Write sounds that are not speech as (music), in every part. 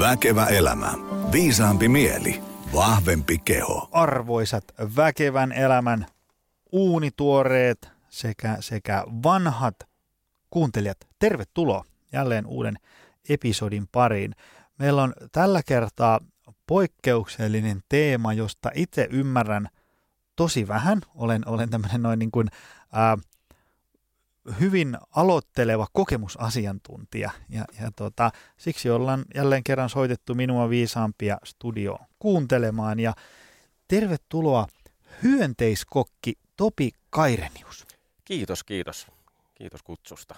Väkevä elämä. Viisaampi mieli. Vahvempi keho. Arvoisat väkevän elämän uunituoreet sekä, sekä vanhat kuuntelijat, tervetuloa jälleen uuden episodin pariin. Meillä on tällä kertaa poikkeuksellinen teema, josta itse ymmärrän tosi vähän. Olen, olen tämmöinen noin niin kuin, ää, hyvin aloitteleva kokemusasiantuntija ja, ja tota, siksi ollaan jälleen kerran soitettu minua viisaampia studioon kuuntelemaan ja tervetuloa hyönteiskokki Topi Kairenius. Kiitos, kiitos. Kiitos kutsusta.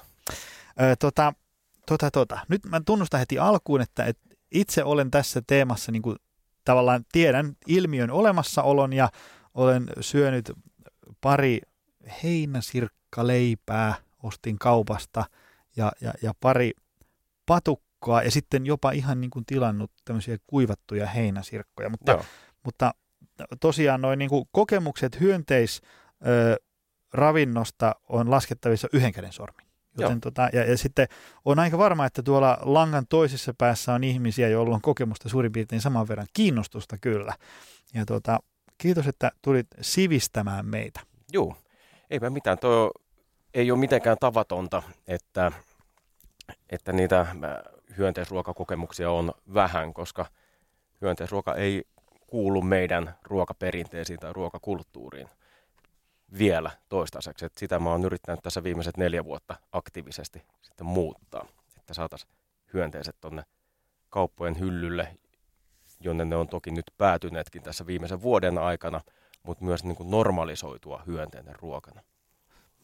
Ö, tota, tota, tota. Nyt mä tunnustan heti alkuun, että, että itse olen tässä teemassa niin kuin, tavallaan tiedän ilmiön olemassaolon ja olen syönyt pari heinäsirkkaleipää, ostin kaupasta ja, ja, ja pari patukkaa ja sitten jopa ihan niin kuin tilannut tämmöisiä kuivattuja heinäsirkkoja. Mutta, Joo. mutta tosiaan noin niin kuin kokemukset hyönteis ö, ravinnosta on laskettavissa yhden käden sormin. Joten tota, ja, ja sitten on aika varma, että tuolla langan toisessa päässä on ihmisiä, joilla on kokemusta suurin piirtein saman verran kiinnostusta kyllä. Ja tota, kiitos, että tulit sivistämään meitä. Juu, eipä mitään. Tuo ei ole mitenkään tavatonta, että, että niitä äh, hyönteisruokakokemuksia on vähän, koska hyönteisruoka ei kuulu meidän ruokaperinteisiin tai ruokakulttuuriin vielä toistaiseksi. Et sitä mä oon yrittänyt tässä viimeiset neljä vuotta aktiivisesti sitten muuttaa, että saataisiin hyönteiset tonne kauppojen hyllylle, jonne ne on toki nyt päätyneetkin tässä viimeisen vuoden aikana, mutta myös niin kuin normalisoitua hyönteinen ruokana.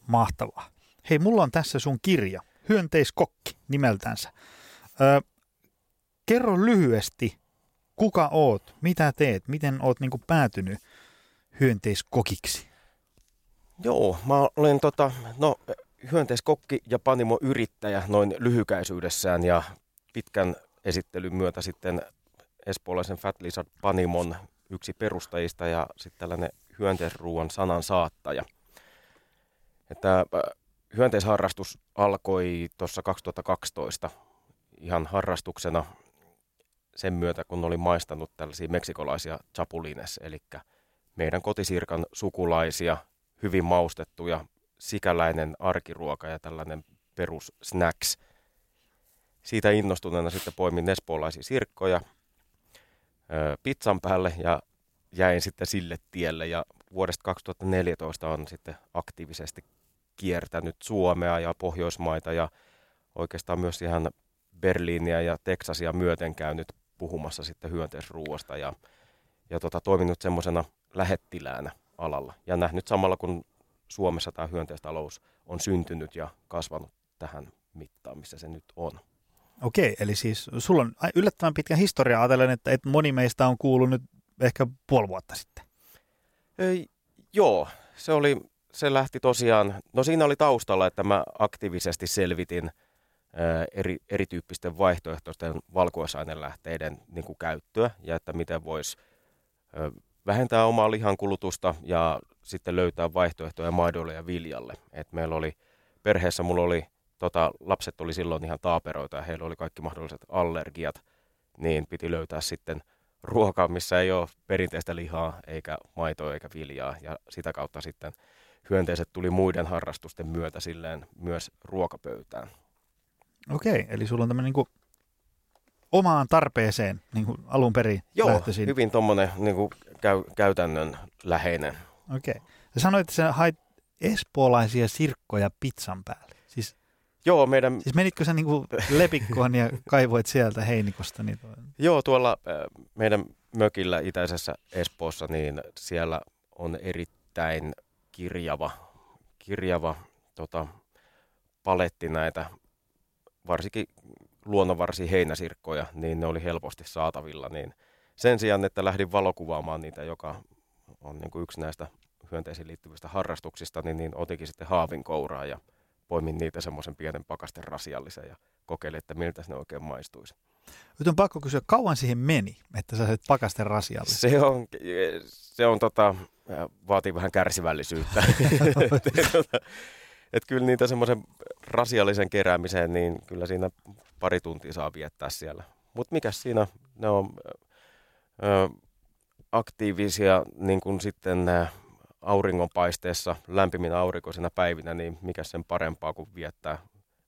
Mahtavaa. Hei, mulla on tässä sun kirja, Hyönteiskokki nimeltänsä. Ö, kerro lyhyesti, kuka oot, mitä teet, miten oot niin päätynyt hyönteiskokiksi? Joo, mä olen tota, no, hyönteiskokki ja panimo-yrittäjä noin lyhykäisyydessään ja pitkän esittelyn myötä sitten espoolaisen Fat Lizard Panimon yksi perustajista ja sitten tällainen hyönteisruuan sanan saattaja. Että hyönteisharrastus alkoi tuossa 2012 ihan harrastuksena sen myötä, kun olin maistanut tällaisia meksikolaisia chapulines, eli meidän kotisirkan sukulaisia, hyvin maustettuja, sikäläinen arkiruoka ja tällainen perus snacks. Siitä innostuneena sitten poimin espoolaisia sirkkoja ö, pizzan päälle ja jäin sitten sille tielle ja vuodesta 2014 on sitten aktiivisesti kiertänyt Suomea ja Pohjoismaita ja oikeastaan myös ihan Berliiniä ja Teksasia myöten käynyt puhumassa sitten hyönteisruuasta ja, ja tota, toiminut semmoisena lähettiläänä alalla ja nähnyt samalla kun Suomessa tämä hyönteistalous on syntynyt ja kasvanut tähän mittaan, missä se nyt on. Okei, eli siis sulla on yllättävän pitkä historia ajatellen, että, että moni meistä on kuullut nyt ehkä puoli vuotta sitten. Ei, joo, se, oli, se lähti tosiaan, no siinä oli taustalla, että mä aktiivisesti selvitin ää, eri, erityyppisten vaihtoehtoisten valkuaisainelähteiden niin kuin käyttöä ja että miten voisi vähentää omaa lihankulutusta ja sitten löytää vaihtoehtoja maidolle ja viljalle. Et meillä oli perheessä, mulla oli, tota, lapset oli silloin ihan taaperoita ja heillä oli kaikki mahdolliset allergiat, niin piti löytää sitten ruokaa, missä ei ole perinteistä lihaa eikä maitoa eikä viljaa ja sitä kautta sitten hyönteiset tuli muiden harrastusten myötä silleen myös ruokapöytään. Okei, eli sulla on tämmöinen niin omaan tarpeeseen niin kuin alun perin Joo, lähtöisin. hyvin tuommoinen niin käy, käytännön läheinen. Okei. Sä sanoit, että sä hait espoolaisia sirkkoja pizzan päälle. Siis, Joo, meidän... siis menitkö sä niinku lepikkoon ja (laughs) kaivoit sieltä heinikosta? Niin... Joo, tuolla meidän mökillä itäisessä Espoossa, niin siellä on erittäin kirjava, kirjava tota, paletti näitä, varsinkin luonnonvarsia heinäsirkkoja, niin ne oli helposti saatavilla. Niin sen sijaan, että lähdin valokuvaamaan niitä, joka on niin kuin yksi näistä hyönteisiin liittyvistä harrastuksista, niin, niin otinkin sitten haavinkouraa ja poimin niitä semmoisen pienen pakasten rasiallisen ja kokeilin, että miltä ne oikein maistuisi. Nyt on pakko kysyä, kauan siihen meni, että sä sait pakasten rasiallisen? Se on, se on tota, vaatii vähän kärsivällisyyttä. (laughs) et kyllä niitä semmoisen rasiallisen keräämiseen, niin kyllä siinä pari tuntia saa viettää siellä mutta mikä siinä, ne on ö, aktiivisia niin kuin sitten auringonpaisteessa lämpiminä aurinkoisina päivinä, niin mikä sen parempaa kuin viettää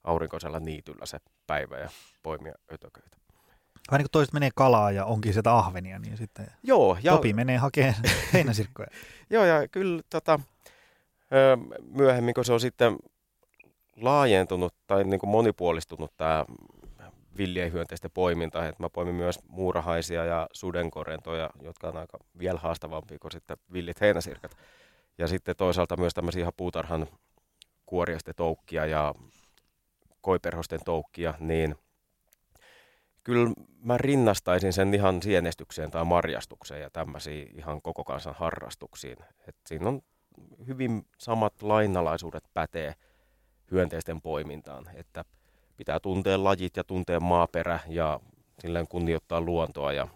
aurinkoisella niityllä se päivä ja poimia ötököitä. Vähän niin kuin toiset menee kalaa ja onkin sieltä ahvenia, niin sitten Joo, ja, Topi menee hakemaan (laughs) heinäsirkkoja. joo, ja kyllä tota, myöhemmin, kun se on sitten laajentunut tai niin kuin monipuolistunut tämä villien hyönteisten poiminta, että mä poimin myös muurahaisia ja sudenkorentoja, jotka on aika vielä haastavampia kuin sitten villit heinäsirkat. Ja sitten toisaalta myös tämmöisiä ihan puutarhan kuoriasten toukkia ja koiperhosten toukkia, niin kyllä mä rinnastaisin sen ihan sienestykseen tai marjastukseen ja tämmöisiin ihan koko kansan harrastuksiin. Et siinä on hyvin samat lainalaisuudet pätee hyönteisten poimintaan, että pitää tuntea lajit ja tuntea maaperä ja silleen kunnioittaa luontoa ja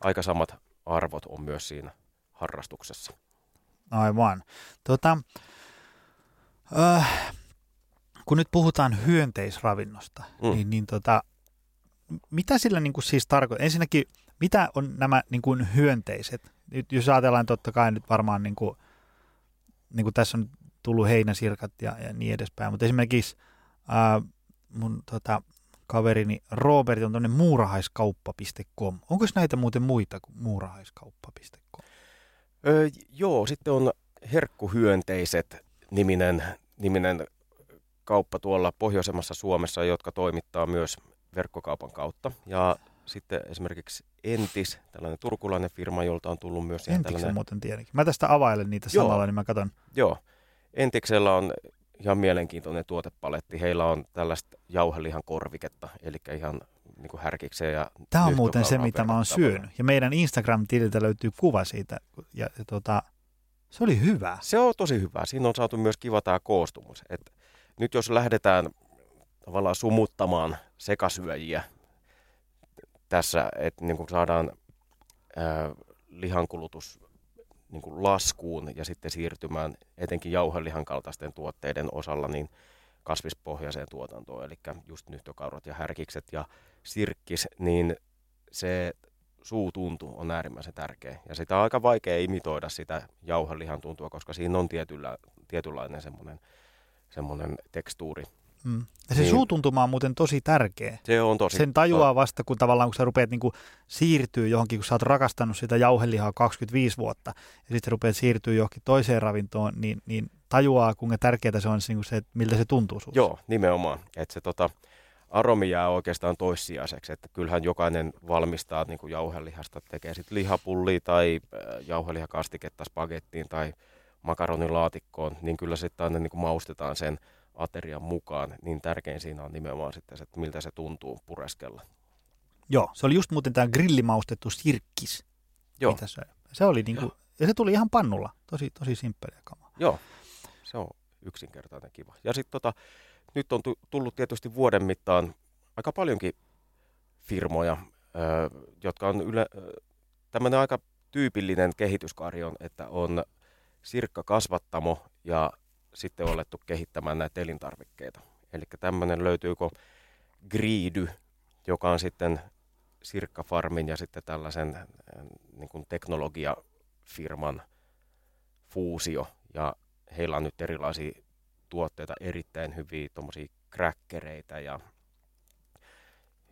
aika samat arvot on myös siinä harrastuksessa. Aivan. Tota, äh, kun nyt puhutaan hyönteisravinnosta, mm. niin, niin tota, mitä sillä niin kuin siis tarkoittaa? Ensinnäkin, mitä on nämä niin kuin hyönteiset? Nyt jos ajatellaan totta kai nyt varmaan, niin kuin, niin kuin tässä on tullut heinäsirkat ja, ja niin edespäin, mutta esimerkiksi ää, mun tota, kaverini Robert on tuonne muurahaiskauppa.com. Onko näitä muuten muita kuin muurahaiskauppa.com? Öö, joo, sitten on Herkkuhyönteiset niminen, niminen kauppa tuolla pohjoisemmassa Suomessa, jotka toimittaa myös verkkokaupan kautta. Ja sitten esimerkiksi Entis, tällainen turkulainen firma, jolta on tullut myös Entiksen tällainen... muuten tiedänkin. Mä tästä availen niitä Joo. samalla, niin mä katson. Joo, Entiksellä on ihan mielenkiintoinen tuotepaletti. Heillä on tällaista jauhelihan korviketta, eli ihan niin kuin härkikseen ja Tämä on muuten se, mitä mä oon syönyt. Ja meidän Instagram-tililtä löytyy kuva siitä. Ja, ja tota, se oli hyvä. Se on tosi hyvä. Siinä on saatu myös kiva tämä koostumus. Et nyt jos lähdetään tavallaan sumuttamaan sekasyöjiä tässä, että niin kuin saadaan ää, lihankulutus niin kuin laskuun ja sitten siirtymään etenkin jauhelihan kaltaisten tuotteiden osalla niin kasvispohjaiseen tuotantoon, eli just nyhtökaurat ja härkikset ja sirkkis, niin se suutuntu on äärimmäisen tärkeä. Ja sitä on aika vaikea imitoida sitä jauhelihan tuntua, koska siinä on tietyllä, tietynlainen semmoinen, semmoinen tekstuuri. Mm. Ja se Niin. suutuntuma on muuten tosi tärkeä. Se on tosi... Sen tajuaa vasta, kun tavallaan kun sä rupeat niin siirtyä johonkin, kun sä oot rakastanut sitä jauhelihaa 25 vuotta, ja sitten rupeat siirtyä johonkin toiseen ravintoon, niin, niin tajuaa, kuinka tärkeää se on, niin kuin se, että miltä se tuntuu suussa. Joo, nimenomaan. Että se tota, aromi jää oikeastaan toissijaiseksi. Että kyllähän jokainen valmistaa niin kuin jauhelihasta, tekee sitten lihapullia tai äh, jauhelihakastiketta spagettiin tai makaronilaatikkoon, niin kyllä sitten aina niin kuin maustetaan sen aterian mukaan. Niin tärkein siinä on nimenomaan sitten se, että miltä se tuntuu pureskella. Joo, se oli just muuten tämä grillimaustettu sirkkis. Joo, Mitä se, se oli niin kuin, ja se tuli ihan pannulla. Tosi, tosi simppeliä kamaa. Joo, se on yksinkertainen kiva. Ja sitten tota, nyt on tu- tullut tietysti vuoden mittaan aika paljonkin firmoja, ö, jotka on yle, tämmöinen aika tyypillinen kehityskaari on, että on sirkkakasvattamo ja sitten on alettu kehittämään näitä elintarvikkeita. Eli tämmöinen löytyykö Gridy, joka on sitten sirkkafarmin ja sitten tällaisen äh, niin kuin teknologiafirman fuusio. Ja heillä on nyt erilaisia tuotteita, erittäin hyviä tuommoisia kräkkereitä ja,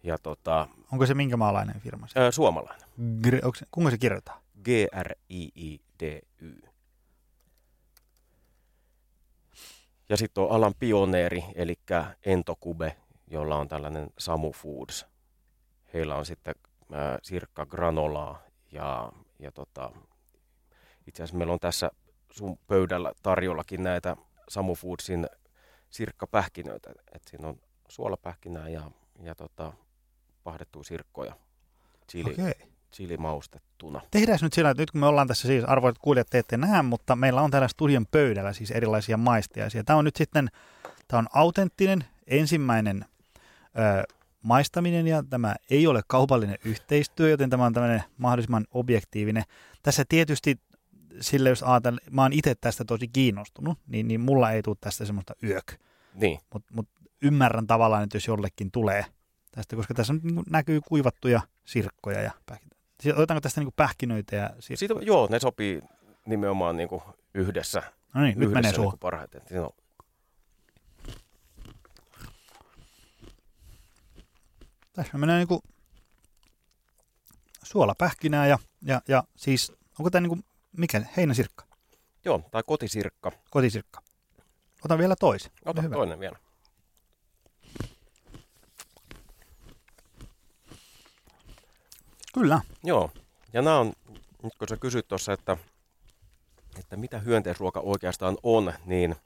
ja tota, Onko se minkä maalainen firma? Se? ää, suomalainen. Gr- onko se, kuinka se kirjoitetaan? G-R-I-I-D-Y. Ja sitten on alan pioneeri, eli Entokube, jolla on tällainen Samu Foods. Heillä on sitten sirkka granolaa ja, ja tota, itse asiassa meillä on tässä sun pöydällä tarjollakin näitä Samu Foodsin sirkkapähkinöitä. Et siinä on suolapähkinää ja, ja tota, pahdettua sirkkoja chili. Okay. Chilimaustettuna. Tehdään nyt sillä, että nyt kun me ollaan tässä siis, arvoisat kuulijat, te ette näe, mutta meillä on täällä studion pöydällä siis erilaisia maistiaisia. Tämä on nyt sitten, tämä on autenttinen ensimmäinen ö, maistaminen ja tämä ei ole kaupallinen yhteistyö, joten tämä on tämmöinen mahdollisimman objektiivinen. Tässä tietysti sille, jos ajatellaan, mä oon itse tästä tosi kiinnostunut, niin, niin mulla ei tule tästä semmoista yök. Niin, Mutta mut ymmärrän tavallaan, että jos jollekin tulee tästä, koska tässä on, niin kuin näkyy kuivattuja sirkkoja ja pähkinöitä. Otetaanko tästä niin kuin pähkinöitä ja Siitä, joo, ne sopii nimenomaan niin kuin yhdessä. No niin, nyt yhdessä menee niin parhaiten. On Tässä menee niin kuin suolapähkinää ja, ja, ja siis, onko tämä niin kuin, mikä, heinäsirkka, Joo, tai kotisirkka. kotisirkka. Otan vielä toisen. Ota toinen vielä. Kyllä. Joo, ja nämä on, nyt kun sä kysyt tuossa, että, että mitä hyönteisruoka oikeastaan on, niin,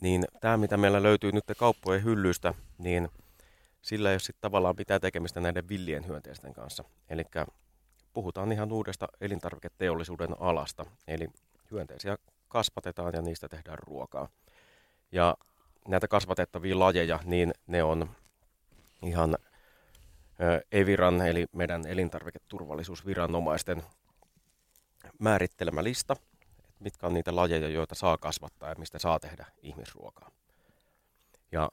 niin tämä, mitä meillä löytyy nyt kauppojen hyllyistä, niin sillä ei ole sitten tavallaan mitään tekemistä näiden villien hyönteisten kanssa. Eli puhutaan ihan uudesta elintarviketeollisuuden alasta, eli hyönteisiä kasvatetaan ja niistä tehdään ruokaa. Ja näitä kasvatettavia lajeja, niin ne on ihan Eviran, eli meidän elintarviketurvallisuusviranomaisten määrittelemä lista, että mitkä on niitä lajeja, joita saa kasvattaa ja mistä saa tehdä ihmisruokaa. Ja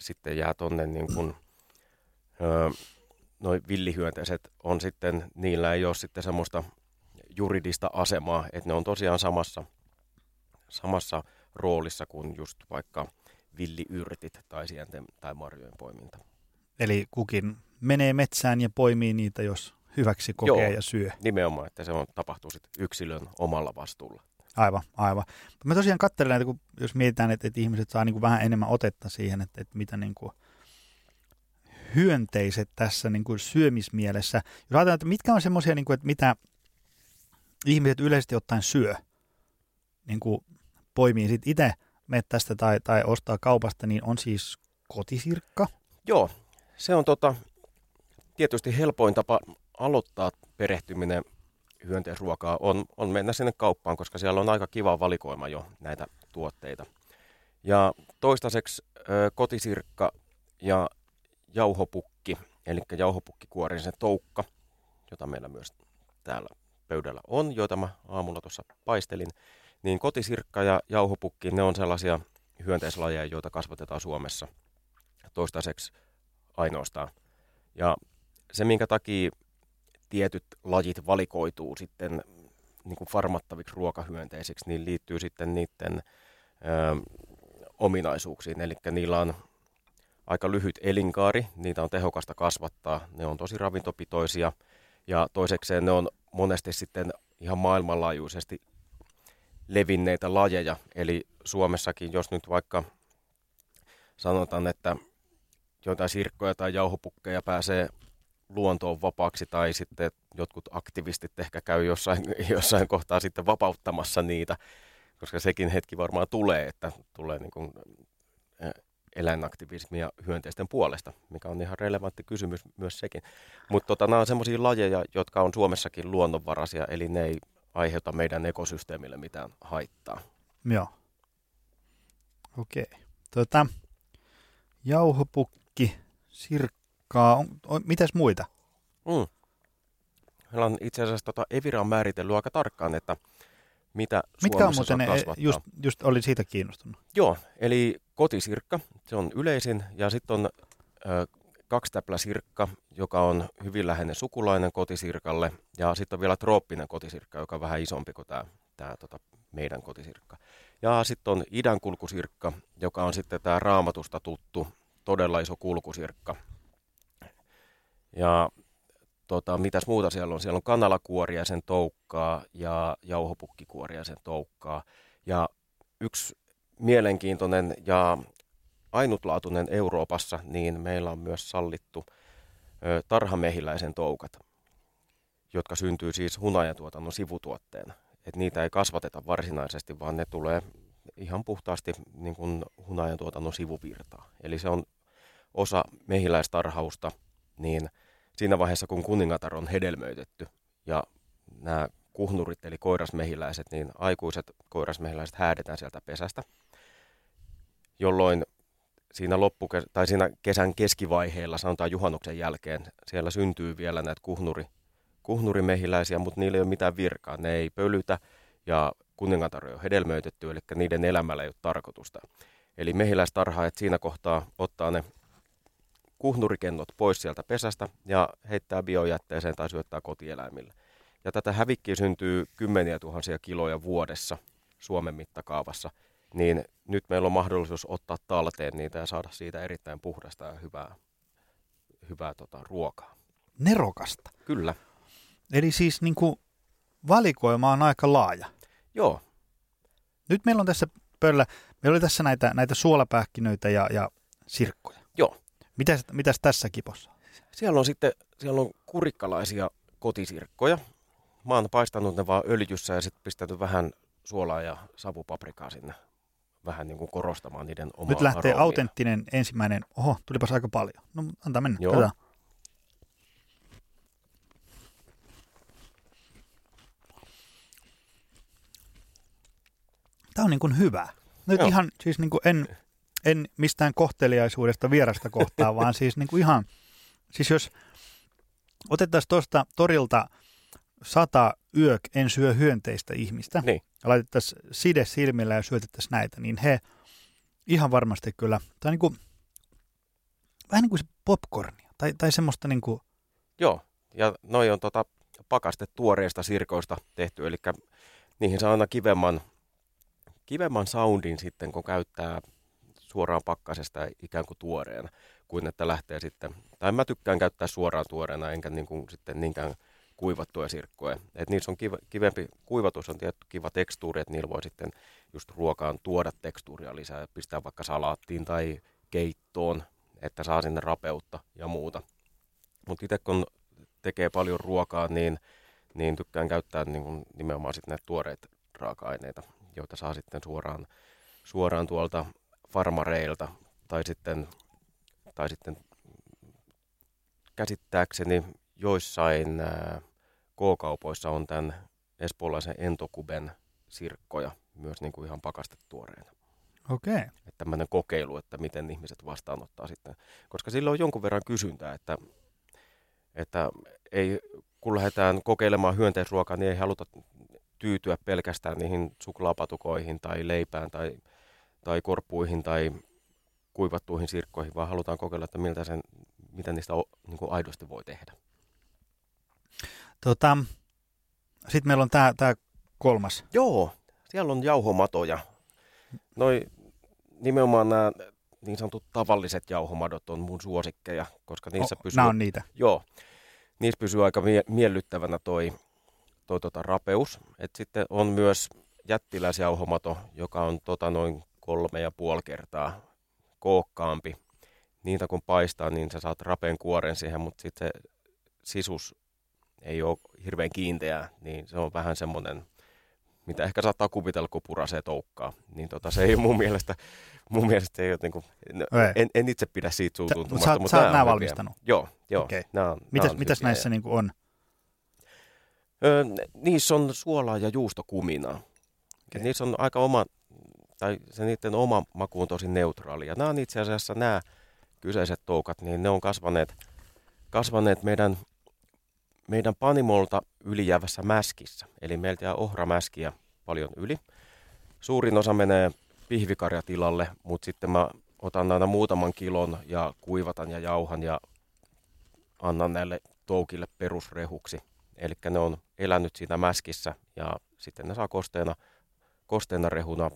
sitten jää tonne niin kuin, ö, noi villihyönteiset on sitten, niillä ei ole sitten semmoista juridista asemaa, että ne on tosiaan samassa, samassa roolissa kuin just vaikka villiyrtit tai sienten tai marjojen poiminta. Eli kukin menee metsään ja poimii niitä, jos hyväksi kokee Joo. ja syö. Nimenomaan, että se on, tapahtuu sitten yksilön omalla vastuulla. Aivan, aivan. Mä tosiaan katselen näitä, kun jos mietitään, että, että ihmiset saa niin kuin vähän enemmän otetta siihen, että, että mitä niin kuin hyönteiset tässä niin kuin syömismielessä. Jos ajatellaan, että mitkä on semmoisia, niin kuin, että mitä ihmiset yleisesti ottaen syö, niin kuin poimii sitten itse mettästä tai, tai ostaa kaupasta, niin on siis kotisirkka. Joo, se on tota, tietysti helpoin tapa aloittaa perehtyminen hyönteisruokaa on, on mennä sinne kauppaan, koska siellä on aika kiva valikoima jo näitä tuotteita. Ja toistaiseksi ö, kotisirkka ja jauhopukki, eli jauhopukkikuorisen toukka, jota meillä myös täällä pöydällä on, joita mä aamulla tuossa paistelin, niin kotisirkka ja jauhopukki, ne on sellaisia hyönteislajeja, joita kasvatetaan Suomessa toistaiseksi ainoastaan. Ja se, minkä takia tietyt lajit valikoituu sitten niin kuin farmattaviksi ruokahyönteisiksi, niin liittyy sitten niiden ö, ominaisuuksiin. Eli niillä on aika lyhyt elinkaari, niitä on tehokasta kasvattaa, ne on tosi ravintopitoisia ja toisekseen ne on monesti sitten ihan maailmanlaajuisesti levinneitä lajeja. Eli Suomessakin, jos nyt vaikka sanotaan, että joitain sirkkoja tai jauhopukkeja pääsee luontoon vapaaksi tai sitten jotkut aktivistit ehkä käy jossain, (laughs) jossain kohtaa sitten vapauttamassa niitä, koska sekin hetki varmaan tulee, että tulee niin kuin eläinaktivismia hyönteisten puolesta, mikä on ihan relevantti kysymys myös sekin. Mutta tota, nämä on sellaisia lajeja, jotka on Suomessakin luonnonvaraisia, eli ne ei aiheuta meidän ekosysteemille mitään haittaa. Joo. Okei. Tota, jauhopukki, sirkkaa, on, on, mitäs muita? Mm. Meillä on itse asiassa tota Evira on määritellyt aika tarkkaan, että mitä Mitkä on Suomessa muuten, saa ne, kasvattaa. just, just oli siitä kiinnostunut. Joo, eli kotisirkka, se on yleisin, ja sitten on ö, kaksitäpläsirkka, joka on hyvin läheinen sukulainen kotisirkalle, ja sitten on vielä trooppinen kotisirkka, joka on vähän isompi kuin tämä tää, tota, meidän kotisirkka. Ja sitten on idänkulkusirkka, joka on sitten tämä raamatusta tuttu, todella iso kulkusirkka. Ja tota, mitäs muuta siellä on? Siellä on kanalakuoria sen toukkaa ja jauhopukkikuoria sen toukkaa. Ja yksi mielenkiintoinen ja ainutlaatuinen Euroopassa, niin meillä on myös sallittu ö, tarhamehiläisen toukat, jotka syntyy siis hunajatuotannon sivutuotteena. Et niitä ei kasvateta varsinaisesti, vaan ne tulee ihan puhtaasti niin kuin hunajantuotannon sivuvirtaa. Eli se on osa mehiläistarhausta, niin siinä vaiheessa kun kuningatar on hedelmöitetty ja nämä kuhnurit eli koirasmehiläiset, niin aikuiset koirasmehiläiset häädetään sieltä pesästä, jolloin siinä, loppuke- tai siinä kesän keskivaiheella, sanotaan juhannuksen jälkeen, siellä syntyy vielä näitä kuhnuri, kuhnurimehiläisiä, mutta niillä ei ole mitään virkaa. Ne ei pölytä ja kuningatar on hedelmöitetty, eli niiden elämällä ei ole tarkoitusta. Eli mehiläistarhaajat siinä kohtaa ottaa ne kuhnurikennot pois sieltä pesästä ja heittää biojätteeseen tai syöttää kotieläimille. Ja tätä hävikkiä syntyy kymmeniä tuhansia kiloja vuodessa Suomen mittakaavassa, niin nyt meillä on mahdollisuus ottaa talteen niitä ja saada siitä erittäin puhdasta ja hyvää, hyvää tota, ruokaa. Nerokasta. Kyllä. Eli siis niin kuin valikoima on aika laaja. Joo. Nyt meillä on tässä pöydällä, meillä oli tässä näitä, näitä suolapähkinöitä ja, ja sirkkoja. Joo. Mitäs, mitäs tässä kipossa? Siellä on sitten siellä on kurikkalaisia kotisirkkoja. Mä oon paistanut ne vaan öljyssä ja sitten pistänyt vähän suolaa ja savupaprikaa sinne vähän niin kuin korostamaan niiden omaa Nyt lähtee aroomia. autenttinen ensimmäinen, oho, tulipas aika paljon. No antaa mennä, Joo. katsotaan. Tämä on niin kuin hyvä. Nyt Joo. ihan siis niin kuin en, en mistään kohteliaisuudesta vierasta kohtaa, (laughs) vaan siis niin kuin ihan, siis jos otettaisiin tuosta torilta sata yök en syö hyönteistä ihmistä Niin. ja laitettaisiin side silmillä ja syötettäisiin näitä, niin he ihan varmasti kyllä, tai niin kuin, vähän niin kuin se popcornia, tai, tai semmoista niin kuin, Joo, ja noi on tota pakaste tuoreista sirkoista tehty, eli niihin saa aina kivemman, kivemman soundin sitten, kun käyttää suoraan pakkasesta ikään kuin tuoreena, kuin että lähtee sitten, tai mä tykkään käyttää suoraan tuoreena, enkä niin kuin sitten niinkään kuivattuja sirkkoja. Et niissä on kiva, kivempi, kuivatus on tietty kiva tekstuuri, että niillä voi sitten just ruokaan tuoda tekstuuria lisää, ja pistää vaikka salaattiin tai keittoon, että saa sinne rapeutta ja muuta. Mutta itse kun tekee paljon ruokaa, niin, niin tykkään käyttää niin kuin nimenomaan sitten näitä tuoreita raaka-aineita, joita saa sitten suoraan, suoraan tuolta farmareilta tai sitten, tai sitten käsittääkseni joissain ää, K-kaupoissa on tämän espoolaisen entokuben sirkkoja myös niin kuin ihan pakastetuoreena. okei. Okay. Että tämmöinen kokeilu, että miten ihmiset vastaanottaa sitten. Koska sillä on jonkun verran kysyntää, että, että ei, kun lähdetään kokeilemaan hyönteisruokaa, niin ei haluta tyytyä pelkästään niihin suklaapatukoihin tai leipään tai, tai korppuihin tai kuivattuihin sirkkoihin, vaan halutaan kokeilla, että miltä sen, mitä niistä o, niin kuin aidosti voi tehdä. Tota, Sitten meillä on tämä tää kolmas. Joo, siellä on jauhomatoja. Noi, nimenomaan nämä niin sanotut tavalliset jauhomadot on mun suosikkeja, koska niissä O- pysyy... Nämä on niitä. Joo, niissä pysyy aika mie- miellyttävänä toi, toi tota rapeus. Et sitten on myös jättiläisjauhomato, joka on tota noin kolme ja puoli kertaa kookkaampi. Niitä kun paistaa, niin sä saat rapeen kuoren siihen, mutta sitten se sisus ei ole hirveän kiinteää, niin se on vähän semmoinen, mitä ehkä saattaa kuvitella, kun purasee toukkaa. Niin tota, se ei mun mielestä, mun mielestä ei ole niinku, no, Ei. en, en, itse pidä siitä suutuntumasta. sä mutta sä oot nää on hyviä. valmistanut? Joo, joo. Okei. Nää on, Mitäs, on mitäs näissä niin on? Ö, niissä on suolaa ja juustokuminaa. Okay. Niissä on aika oma, tai se niiden oma maku on tosi neutraali. Ja nämä on itse asiassa nämä kyseiset toukat, niin ne on kasvaneet, kasvaneet meidän, meidän panimolta ylijäävässä mäskissä. Eli meiltä jää ohramäskiä paljon yli. Suurin osa menee pihvikarjatilalle, mutta sitten mä otan aina muutaman kilon ja kuivatan ja jauhan ja annan näille toukille perusrehuksi. Eli ne on elänyt siinä mäskissä ja sitten ne saa kosteena, kosteena rehuna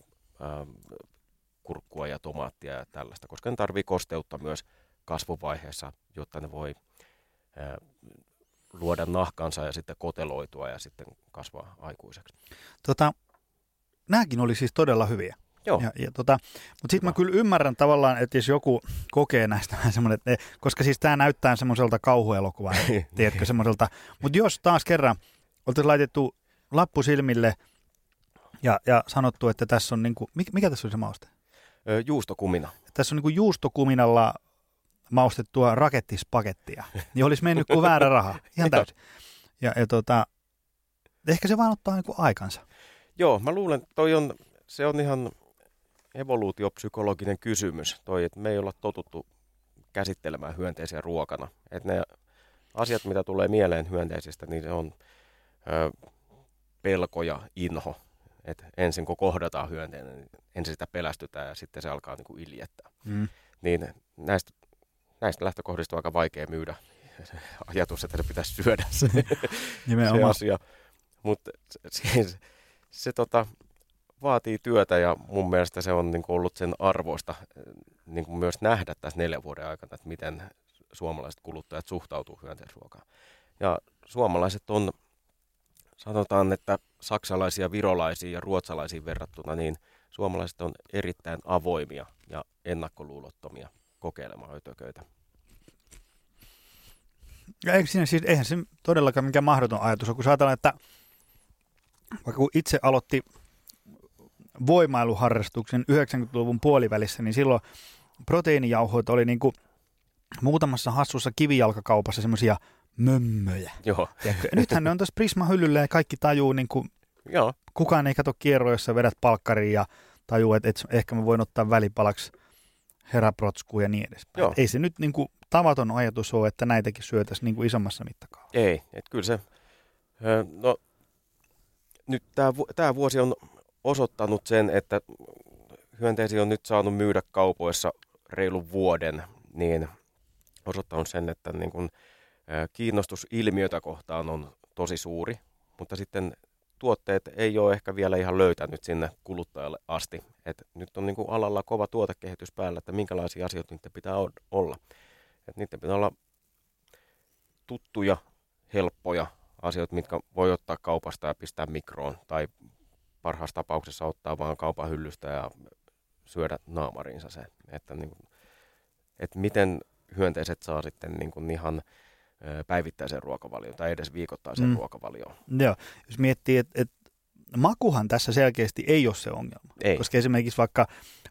kurkkua ja tomaattia ja tällaista, koska ne tarvii kosteutta myös kasvuvaiheessa, jotta ne voi ää, luoda nahkansa ja sitten koteloitua ja sitten kasvaa aikuiseksi. Tota, nämäkin oli siis todella hyviä. Joo, Ja, ja tota, mutta sitten mä kyllä ymmärrän tavallaan, että jos joku kokee näistä vähän semmoinen, että ne, koska siis tämä näyttää semmoiselta kauhuelokuvan, (laughs) tiedätkö, semmoiselta. Mutta jos taas kerran oltaisiin laitettu lappu silmille ja, ja sanottu, että tässä on, niinku, mikä, mikä tässä oli se mauste? Ö, juustokumina. Tässä on niinku juustokuminalla maustettua rakettispakettia, niin olisi mennyt kuin väärä raha, ihan (laughs) täysin. Ja, ja tota, ehkä se vaan ottaa niinku aikansa. Joo, mä luulen, että toi on, se on ihan evoluutiopsykologinen kysymys, toi, että me ei olla totuttu käsittelemään hyönteisiä ruokana. Että ne asiat, mitä tulee mieleen hyönteisistä, niin se on ö, pelko ja inho. Et ensin kun kohdataan hyönteinen, niin ensin sitä pelästytään ja sitten se alkaa niinku iljettää. Mm. Niin näistä näistä lähtökohdista on aika vaikea myydä ajatus, että se pitäisi syödä se, (laughs) se asia. Mutta se, se, se tota, vaatii työtä ja mun mielestä se on niin kuin ollut sen arvoista niin kuin myös nähdä tässä neljän vuoden aikana, että miten suomalaiset kuluttajat suhtautuu hyönteisruokaan. Ja suomalaiset on, sanotaan, että saksalaisia, virolaisia ja ruotsalaisiin verrattuna, niin suomalaiset on erittäin avoimia ja ennakkoluulottomia kokeilemaan ötököitä. Ja eikö siinä siis, eihän se todellakaan mikään mahdoton ajatus ole, kun ajatellaan, että vaikka kun itse aloitti voimailuharrastuksen 90-luvun puolivälissä, niin silloin proteiinijauhoita oli niin kuin muutamassa hassussa kivijalkakaupassa semmoisia mömmöjä. Joo. Tiedätkö? (laughs) Nythän ne on tässä Prisma-hyllyllä ja kaikki tajuu, niin kuin, Joo, kukaan ei kato kierroissa, vedät palkkariin ja tajuu, että, että ehkä mä voin ottaa välipalaksi heraprotskuun ja niin edespäin. Joo. Ei se nyt niin kuin, tavaton ajatus ole, että näitäkin syötäisiin niin kuin isommassa mittakaavassa. ei. Että kyllä se, ö, no nyt tämä, tämä vuosi on osoittanut sen, että hyönteisiä on nyt saanut myydä kaupoissa reilun vuoden, niin osoittanut sen, että niin kun, ö, kiinnostus ilmiötä kohtaan on tosi suuri, mutta sitten tuotteet ei ole ehkä vielä ihan löytänyt sinne kuluttajalle asti. Et nyt on niin kuin alalla kova tuotekehitys päällä, että minkälaisia asioita niiden pitää olla. Et niiden pitää olla tuttuja, helppoja asioita, mitkä voi ottaa kaupasta ja pistää mikroon. Tai parhaassa tapauksessa ottaa vaan kaupan hyllystä ja syödä naamariinsa se. Että, niin että miten hyönteiset saa sitten niin kuin ihan ö, päivittäisen ruokavalioon tai edes viikoittaisen Mm. mm. ruokavalioon. Joo, jos miettii, että et, makuhan tässä selkeästi ei ole se ongelma. Ei. Koska esimerkiksi vaikka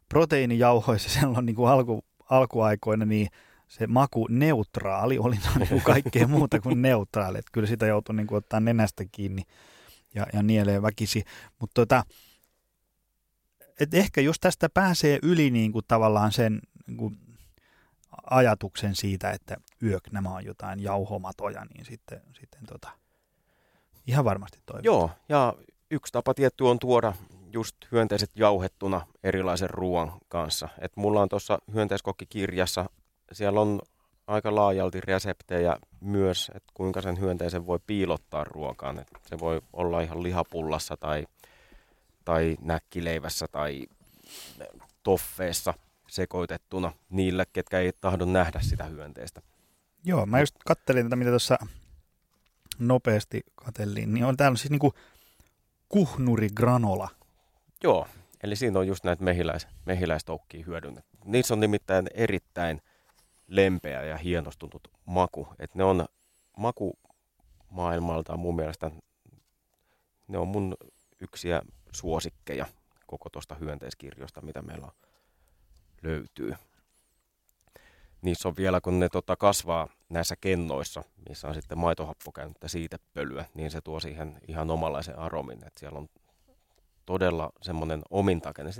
proteiinijauhoissa (laughs) silloin niin kuin alku, alkuaikoina, niin se maku neutraali oli niin kuin kaikkea (laughs) muuta kuin neutraali. Että kyllä sitä joutui niin kuin ottaa nenästä kiinni ja, ja nielee väkisi. Mutta tota, et ehkä jos tästä pääsee yli niin kuin tavallaan sen niin kuin ajatuksen siitä, että yök nämä on jotain jauhomatoja, niin sitten, sitten tota, ihan varmasti toimii. Joo, ja yksi tapa tietty on tuoda just hyönteiset jauhettuna erilaisen ruoan kanssa. Et mulla on tuossa hyönteiskokkikirjassa, siellä on aika laajalti reseptejä myös, että kuinka sen hyönteisen voi piilottaa ruokaan. Et se voi olla ihan lihapullassa tai, tai näkkileivässä tai toffeessa sekoitettuna niille, ketkä ei tahdo nähdä sitä hyönteistä. Joo, mä just kattelin tätä, mitä tuossa nopeasti katselin, niin on täällä siis niinku kuhnuri granola. Joo, eli siinä on just näitä mehiläis, mehiläistoukkia hyödynnetty. Niissä on nimittäin erittäin lempeä ja hienostunut maku. Et ne on makumaailmaltaan mun mielestä, ne on mun yksiä suosikkeja koko tuosta hyönteiskirjosta, mitä meillä löytyy. Niissä on vielä, kun ne tota, kasvaa näissä kennoissa, missä on sitten maitohappokäynnettä siitä pölyä, niin se tuo siihen ihan omanlaisen aromin. Et siellä on todella semmoinen omintakene.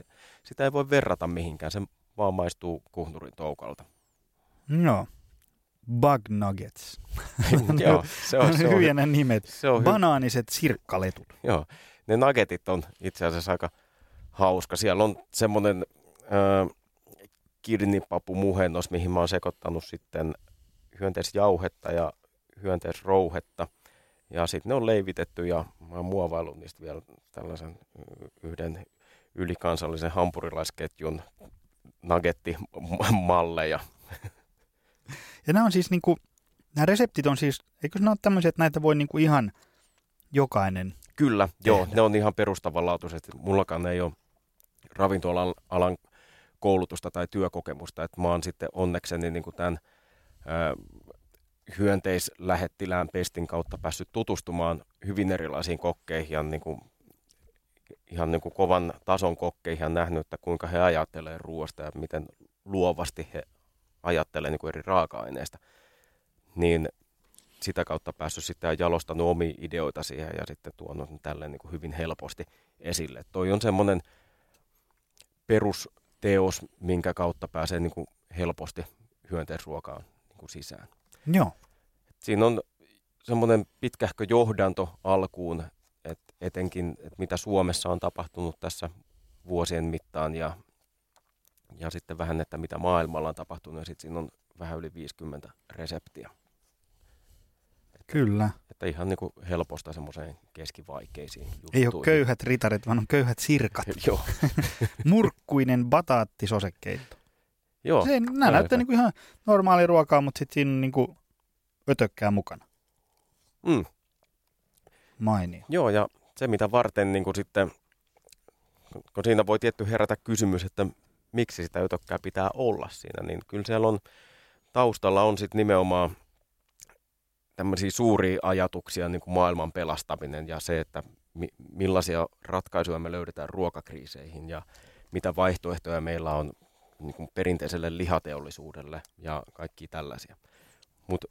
Sitä ei voi verrata mihinkään, se vaan maistuu kuhnurin toukalta. Joo. Bug nuggets. (laughs) Joo, se on, se on, Hyviä nämä nimet. se on hy- Banaaniset sirkkaletut. Joo, ne nagetit on itse asiassa aika hauska. Siellä on semmoinen äh, kirnipapumuhennos, mihin mä oon sekoittanut sitten hyönteisjauhetta ja hyönteisrouhetta. Ja sitten ne on leivitetty ja mä oon muovaillut niistä vielä tällaisen yhden ylikansallisen hampurilaisketjun nagettimalleja. Ja nämä on siis niinku, nämä reseptit on siis, eikö ne ole tämmöisiä, että näitä voi niinku ihan jokainen. Kyllä, joo, Tehdä. ne on ihan perustavanlaatuisesti. Mullakaan ei ole ravintolan alan koulutusta tai työkokemusta, että mä oon sitten onnekseni niin kuin tämän ö, hyönteislähettilään pestin kautta päässyt tutustumaan hyvin erilaisiin kokkeihin ja niin kuin, ihan niin kuin kovan tason kokkeihin ja nähnyt, että kuinka he ajattelee ruoasta ja miten luovasti he ajattelee niin kuin eri raaka-aineista. Niin sitä kautta päässyt sitten ja jalostanut omia ideoita siihen ja sitten tuonut tälleen niin kuin hyvin helposti esille. Toi on semmoinen perusteos, minkä kautta pääsee niin kuin helposti hyönteisruokaan niin kuin sisään. Joo. Siinä on semmoinen pitkähkö johdanto alkuun, että etenkin, että mitä Suomessa on tapahtunut tässä vuosien mittaan ja, ja sitten vähän, että mitä maailmalla on tapahtunut. Ja sitten siinä on vähän yli 50 reseptiä. Kyllä. Että ihan niin kuin helposta semmoiseen keskivaikeisiin juttuihin. Ei ole köyhät ritarit, vaan on köyhät sirkat. (laughs) Joo. (laughs) Murkkuinen bataattisosekeitto. Joo. Se, nämä näyttää niin kuin ihan normaali ruokaa, mutta sitten siinä on niin kuin ötökkää mukana. Mm. Mainio. Joo, ja se mitä varten niin kuin sitten, kun siinä voi tietty herätä kysymys, että miksi sitä ötökkää pitää olla siinä, niin kyllä siellä on, taustalla on sitten nimenomaan tämmöisiä suuria ajatuksia, niin kuin maailman pelastaminen ja se, että mi- millaisia ratkaisuja me löydetään ruokakriiseihin ja mitä vaihtoehtoja meillä on niin kuin perinteiselle lihateollisuudelle ja kaikki tällaisia. Mutta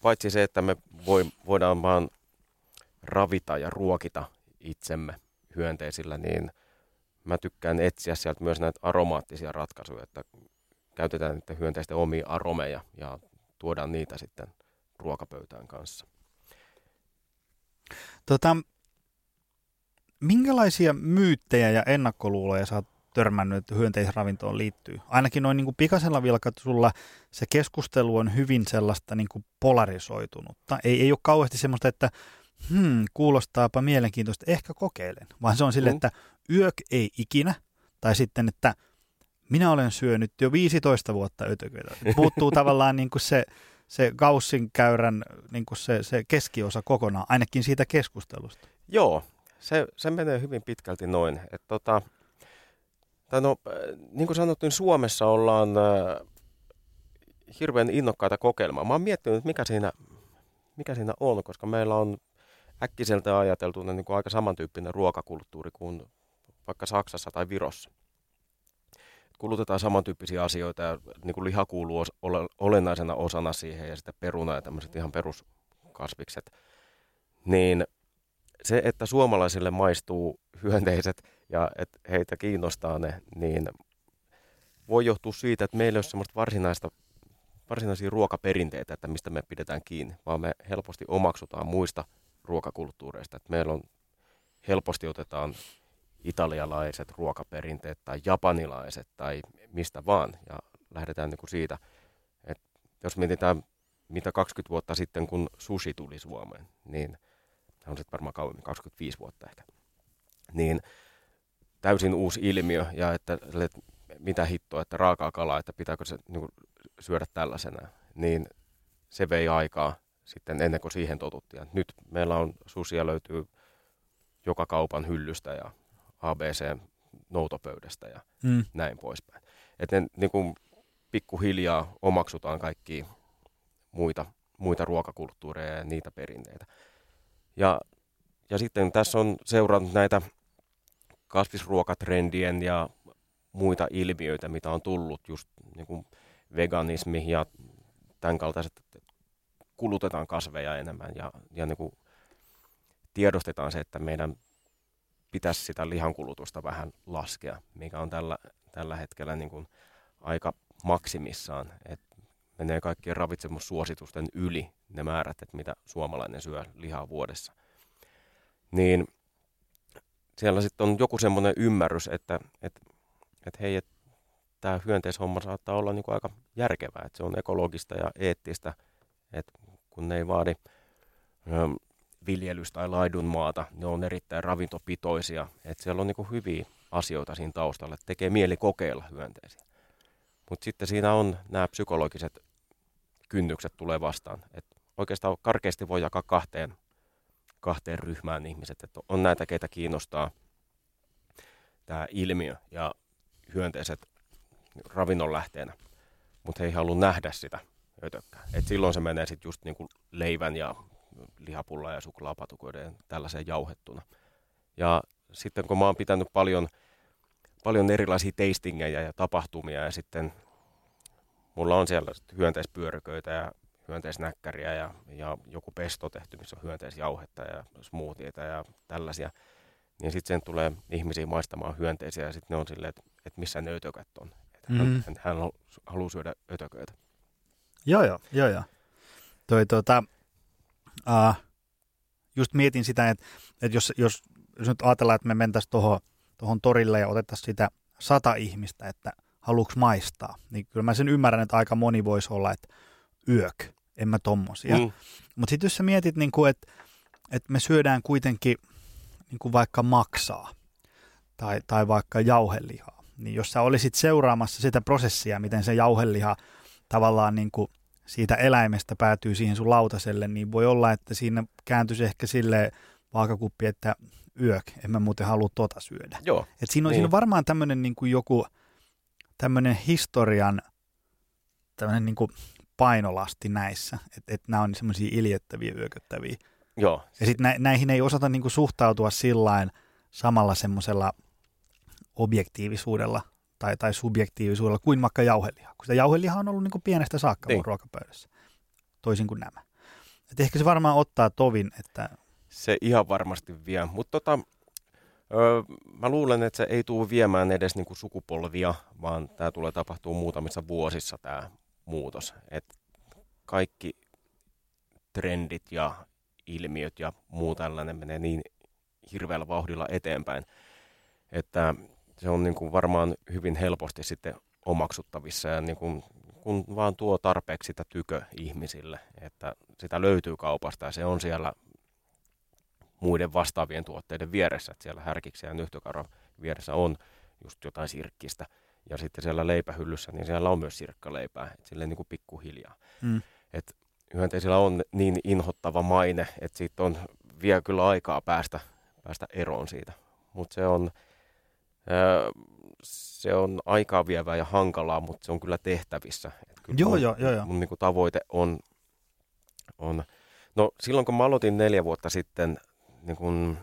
paitsi se, että me voi, voidaan vaan ravita ja ruokita itsemme hyönteisillä, niin mä tykkään etsiä sieltä myös näitä aromaattisia ratkaisuja, että käytetään niiden hyönteisten omia aromeja ja tuodaan niitä sitten ruokapöytään kanssa. Tota, minkälaisia myyttejä ja ennakkoluuloja sä oot törmännyt, että hyönteisravintoon liittyy? Ainakin noin niin kuin pikaisella vilkatulla se keskustelu on hyvin sellaista niin kuin polarisoitunutta. Ei, ei ole kauheasti semmoista, että hmm, kuulostaapa mielenkiintoista, ehkä kokeilen. Vaan se on sille, mm. että yök ei ikinä, tai sitten, että minä olen syönyt jo 15 vuotta ötököitä. Puuttuu (laughs) tavallaan niin kuin se, se Gaussin käyrän niin kuin se, se keskiosa kokonaan, ainakin siitä keskustelusta. Joo, se, se menee hyvin pitkälti noin. Et tota, no, niin kuin sanottu, niin Suomessa ollaan äh, hirveän innokkaita kokeilemaan. Mä oon miettinyt, mikä siinä, mikä siinä on, koska meillä on äkkiseltä ajateltuna niin kuin aika samantyyppinen ruokakulttuuri kuin vaikka Saksassa tai Virossa. Kulutetaan samantyyppisiä asioita ja niin kuin liha kuuluu olennaisena osana siihen ja sitten peruna ja tämmöiset ihan peruskasvikset. Niin se, että suomalaisille maistuu hyönteiset ja että heitä kiinnostaa ne, niin voi johtua siitä, että meillä ei ole semmoista varsinaista, varsinaisia ruokaperinteitä, että mistä me pidetään kiinni, vaan me helposti omaksutaan muista ruokakulttuureista. Että meillä on helposti otetaan italialaiset ruokaperinteet tai japanilaiset tai mistä vaan ja lähdetään niin kuin siitä, että jos mietitään mitä 20 vuotta sitten, kun sushi tuli Suomeen, niin on sitten varmaan kauemmin, 25 vuotta ehkä, niin täysin uusi ilmiö ja että, että mitä hittoa, että raakaa kalaa, että pitääkö se niin kuin, syödä tällaisena, niin se vei aikaa sitten ennen kuin siihen totuttiin. Nyt meillä on susia löytyy joka kaupan hyllystä ja ABC-noutopöydästä ja mm. näin poispäin. Että ne niin kuin pikkuhiljaa omaksutaan kaikki muita, muita ruokakulttuureja ja niitä perinteitä. Ja, ja sitten tässä on seurannut näitä kasvisruokatrendien ja muita ilmiöitä, mitä on tullut, just niin kuin veganismi ja tämän kaltaiset, että kulutetaan kasveja enemmän ja, ja niin kuin tiedostetaan se, että meidän pitäisi sitä lihankulutusta vähän laskea, mikä on tällä, tällä hetkellä niin kuin aika maksimissaan. Et menee kaikkien ravitsemussuositusten yli ne määrät, että mitä suomalainen syö lihaa vuodessa. Niin siellä sitten on joku semmoinen ymmärrys, että, että, että hei, että tämä hyönteishomma saattaa olla niin kuin aika järkevää, että se on ekologista ja eettistä, että kun ne ei vaadi viljelys- tai laidunmaata, ne on erittäin ravintopitoisia. Että siellä on niin hyviä asioita siinä taustalla, että tekee mieli kokeilla hyönteisiä. Mutta sitten siinä on nämä psykologiset kynnykset tulee vastaan. Et oikeastaan karkeasti voi jakaa kahteen, kahteen ryhmään ihmiset. Et on näitä, keitä kiinnostaa tämä ilmiö ja hyönteiset ravinnon lähteenä, mutta he ei halua nähdä sitä. Et silloin se menee sitten just niinku leivän ja lihapulla ja suklaapatukoiden tällaiseen jauhettuna. Ja sitten kun mä oon pitänyt paljon, paljon erilaisia tastingejä ja tapahtumia ja sitten mulla on siellä hyönteispyöryköitä ja hyönteisnäkkäriä ja, ja joku pesto tehty, missä on hyönteisjauhetta ja smoothieita ja tällaisia, niin sitten sen tulee ihmisiä maistamaan hyönteisiä ja sitten ne on silleen, että, että missä ne ötökät on. Että mm. hän, hän haluaa syödä ötököitä. Joo, joo, joo, joo. Toi, tuota, uh, just mietin sitä, että, että jos, jos, jos nyt ajatellaan, että me mentäisiin tuohon torille ja otettaisiin sitä sata ihmistä, että haluuks maistaa. Niin kyllä mä sen ymmärrän, että aika moni voisi olla, että yök, en mä tommosia. Mm. Mutta sitten jos sä mietit, niin että et me syödään kuitenkin niin kuin vaikka maksaa tai, tai vaikka jauhelihaa, niin jos sä olisit seuraamassa sitä prosessia, miten se jauheliha tavallaan niin kuin siitä eläimestä päätyy siihen sun lautaselle, niin voi olla, että siinä kääntyisi ehkä sille vaakakuppi, että yök, en mä muuten halua tota syödä. Joo. Et siinä, on, niin. siinä on varmaan tämmöinen niin kuin joku tämmöinen historian tämmöinen niin kuin painolasti näissä, että et nämä on semmoisia iljettäviä, yököttäviä. Joo. Ja sitten nä, näihin ei osata niin kuin suhtautua sillain samalla semmoisella objektiivisuudella tai, tai subjektiivisuudella kuin vaikka jauheliha. Kun sitä jauheliha on ollut niin kuin pienestä saakka niin. ruokapöydässä, toisin kuin nämä. Et ehkä se varmaan ottaa tovin, että... Se ihan varmasti vie, mutta tota, öö, mä luulen, että se ei tule viemään edes niinku sukupolvia, vaan tämä tulee tapahtuu muutamissa vuosissa tämä muutos. Et kaikki trendit ja ilmiöt ja muu tällainen menee niin hirveällä vauhdilla eteenpäin, että se on niin kuin varmaan hyvin helposti sitten omaksuttavissa ja niin kuin, kun vaan tuo tarpeeksi sitä tykö ihmisille, että sitä löytyy kaupasta ja se on siellä muiden vastaavien tuotteiden vieressä, että siellä härkiksi ja nyhtökaron vieressä on just jotain sirkkistä ja sitten siellä leipähyllyssä, niin siellä on myös sirkkaleipää, että silleen niin kuin pikkuhiljaa. Mm. Et hyönteisillä on niin inhottava maine, että siitä on vielä kyllä aikaa päästä, päästä eroon siitä, mutta se on, se on aikaa vievää ja hankalaa, mutta se on kyllä tehtävissä. kyllä joo, mun, joo, joo, joo. Mun niin kuin tavoite on, on, no silloin kun mä aloitin neljä vuotta sitten niin kuin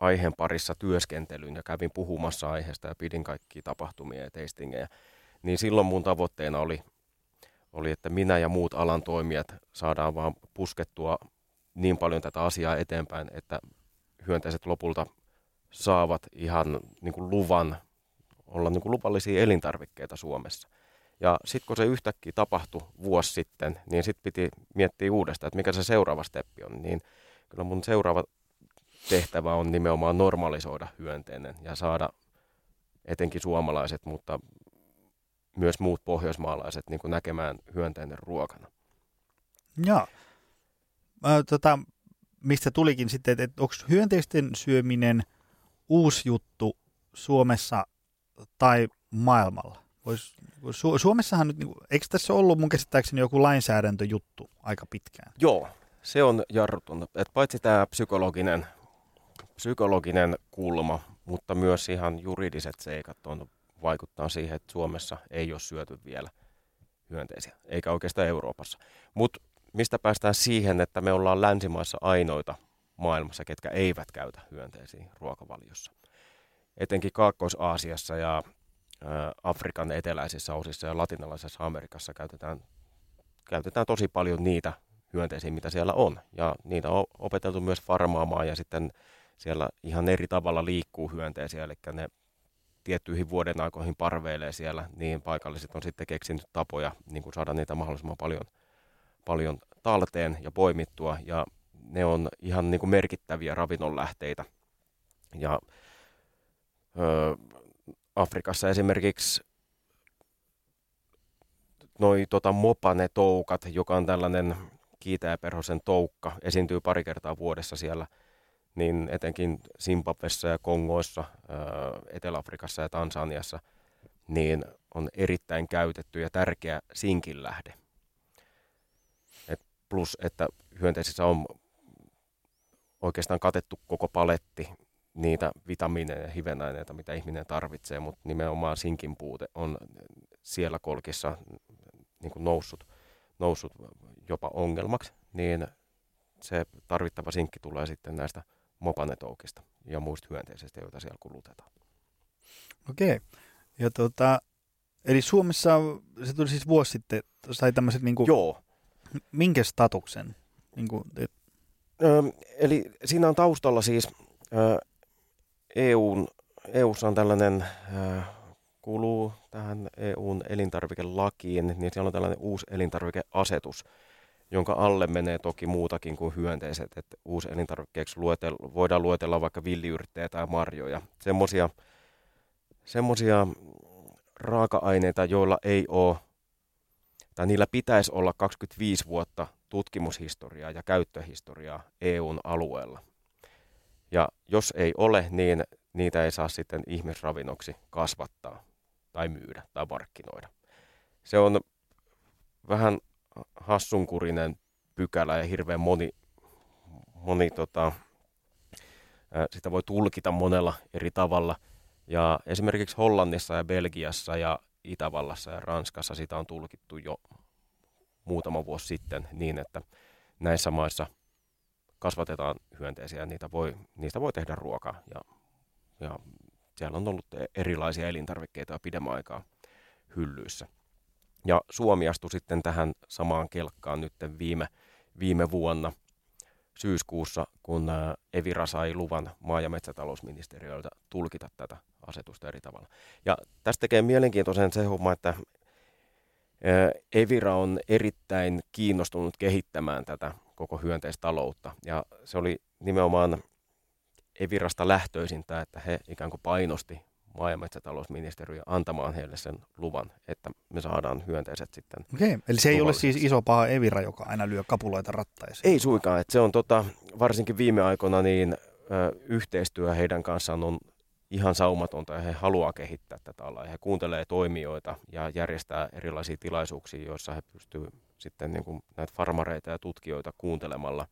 aiheen parissa työskentelyn ja kävin puhumassa aiheesta ja pidin kaikki tapahtumia ja tastingeja, niin silloin mun tavoitteena oli, oli, että minä ja muut alan toimijat saadaan vaan puskettua niin paljon tätä asiaa eteenpäin, että hyönteiset lopulta saavat ihan niin kuin luvan olla niin kuin lupallisia elintarvikkeita Suomessa. Ja sitten kun se yhtäkkiä tapahtui vuosi sitten, niin sitten piti miettiä uudestaan, että mikä se seuraava steppi on. Niin kyllä mun seuraava tehtävä on nimenomaan normalisoida hyönteinen ja saada etenkin suomalaiset, mutta myös muut pohjoismaalaiset niin näkemään hyönteinen ruokana. Joo. Tota, mistä tulikin sitten, että onko hyönteisten syöminen uusi juttu Suomessa tai maailmalla? Vois, Su- Suomessahan nyt, niinku, eikö tässä ollut mun käsittääkseni joku lainsäädäntöjuttu aika pitkään? Joo, se on jarrutunut. Et paitsi tämä psykologinen, psykologinen kulma, mutta myös ihan juridiset seikat on vaikuttaa siihen, että Suomessa ei ole syöty vielä hyönteisiä, eikä oikeastaan Euroopassa. Mutta mistä päästään siihen, että me ollaan länsimaissa ainoita maailmassa, ketkä eivät käytä hyönteisiä ruokavaliossa. Etenkin Kaakkois-Aasiassa ja Afrikan eteläisissä osissa ja latinalaisessa Amerikassa käytetään, käytetään tosi paljon niitä hyönteisiä, mitä siellä on. Ja niitä on opeteltu myös farmaamaan ja sitten siellä ihan eri tavalla liikkuu hyönteisiä, eli ne tiettyihin vuoden aikoihin parveilee siellä, niin paikalliset on sitten keksinyt tapoja niin kuin saada niitä mahdollisimman paljon, paljon talteen ja poimittua, ja ne on ihan niin kuin merkittäviä ravinnonlähteitä. Ja ö, Afrikassa esimerkiksi noi tota, mopane-toukat, joka on tällainen kiitäjäperhosen toukka, esiintyy pari kertaa vuodessa siellä, niin etenkin Zimbabwessa ja Kongoissa, Etelä-Afrikassa ja Tansaniassa, niin on erittäin käytetty ja tärkeä sinkinlähde. Et plus, että hyönteisissä on oikeastaan katettu koko paletti niitä vitamiineja ja hivenaineita, mitä ihminen tarvitsee, mutta nimenomaan sinkin puute on siellä kolkissa niin kuin noussut, noussut jopa ongelmaksi, niin se tarvittava sinkki tulee sitten näistä mopanetoukista ja muista hyönteisistä, joita siellä kulutetaan. Okei. Ja tota, eli Suomessa se tuli siis vuosi sitten, sai tämmöiset niin kuin, Joo. minkä statuksen? Niin kuin, et... Eli siinä on taustalla siis EUn, EUssa on tällainen, ö, kuuluu tähän EUn elintarvikelakiin, niin siellä on tällainen uusi elintarvikeasetus, jonka alle menee toki muutakin kuin hyönteiset. Että uusi elintarvikkeeksi luetel, voidaan luetella vaikka villiyrttejä tai marjoja. Semmoisia semmosia raaka-aineita, joilla ei ole, tai niillä pitäisi olla 25 vuotta tutkimushistoriaa ja käyttöhistoriaa EUn alueella. Ja jos ei ole, niin niitä ei saa sitten ihmisravinnoksi kasvattaa tai myydä tai markkinoida. Se on vähän hassunkurinen pykälä ja hirveän moni, moni tota, sitä voi tulkita monella eri tavalla. Ja esimerkiksi Hollannissa ja Belgiassa ja Itävallassa ja Ranskassa sitä on tulkittu jo muutama vuosi sitten niin, että näissä maissa kasvatetaan hyönteisiä ja niitä voi, niistä voi tehdä ruokaa. Ja, ja siellä on ollut erilaisia elintarvikkeita pidemmän aikaa hyllyissä. Ja Suomi astui sitten tähän samaan kelkkaan nyt viime, viime vuonna syyskuussa, kun Evira sai luvan maa- ja metsätalousministeriöltä tulkita tätä asetusta eri tavalla. Ja tästä tekee mielenkiintoisen se homma, että Evira on erittäin kiinnostunut kehittämään tätä koko hyönteistaloutta. Ja se oli nimenomaan Evirasta lähtöisintä, että he ikään kuin painosti maa- ja metsätalousministeriö antamaan heille sen luvan, että me saadaan hyönteiset sitten. Okei, eli se ei ole siis iso paha Evira, joka aina lyö kapuloita rattaisiin. Ei suinkaan, että se on tota, varsinkin viime aikoina niin ö, yhteistyö heidän kanssaan on ihan saumatonta ja he haluaa kehittää tätä alaa. He kuuntelee toimijoita ja järjestää erilaisia tilaisuuksia, joissa he pystyvät sitten niin kuin näitä farmareita ja tutkijoita kuuntelemalla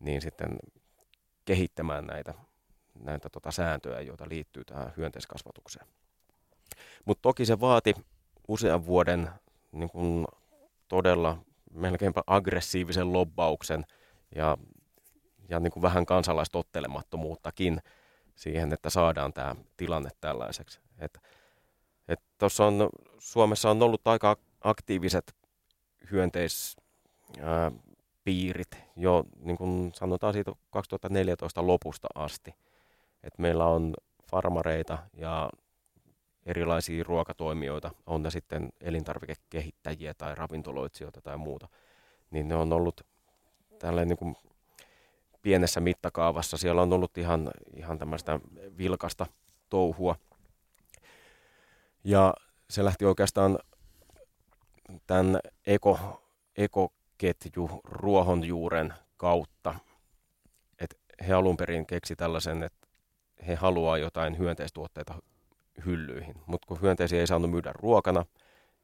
niin sitten kehittämään näitä näitä tota sääntöjä, joita liittyy tähän hyönteiskasvatukseen. Mutta toki se vaati usean vuoden niin kun todella melkeinpä aggressiivisen lobbauksen ja, ja niin kuin vähän kansalaistottelemattomuuttakin siihen, että saadaan tämä tilanne tällaiseksi. Et, et on, Suomessa on ollut aika aktiiviset hyönteispiirit jo niin kuin sanotaan siitä 2014 lopusta asti – että meillä on farmareita ja erilaisia ruokatoimijoita, on ne sitten elintarvikekehittäjiä tai ravintoloitsijoita tai muuta, niin ne on ollut tällainen niin pienessä mittakaavassa. Siellä on ollut ihan, ihan tämmöistä vilkasta touhua. Ja se lähti oikeastaan tämän eko, ekoketju ruohonjuuren kautta. Et he alun perin keksi tällaisen, että he haluaa jotain hyönteistuotteita hyllyihin. Mutta kun hyönteisiä ei saanut myydä ruokana,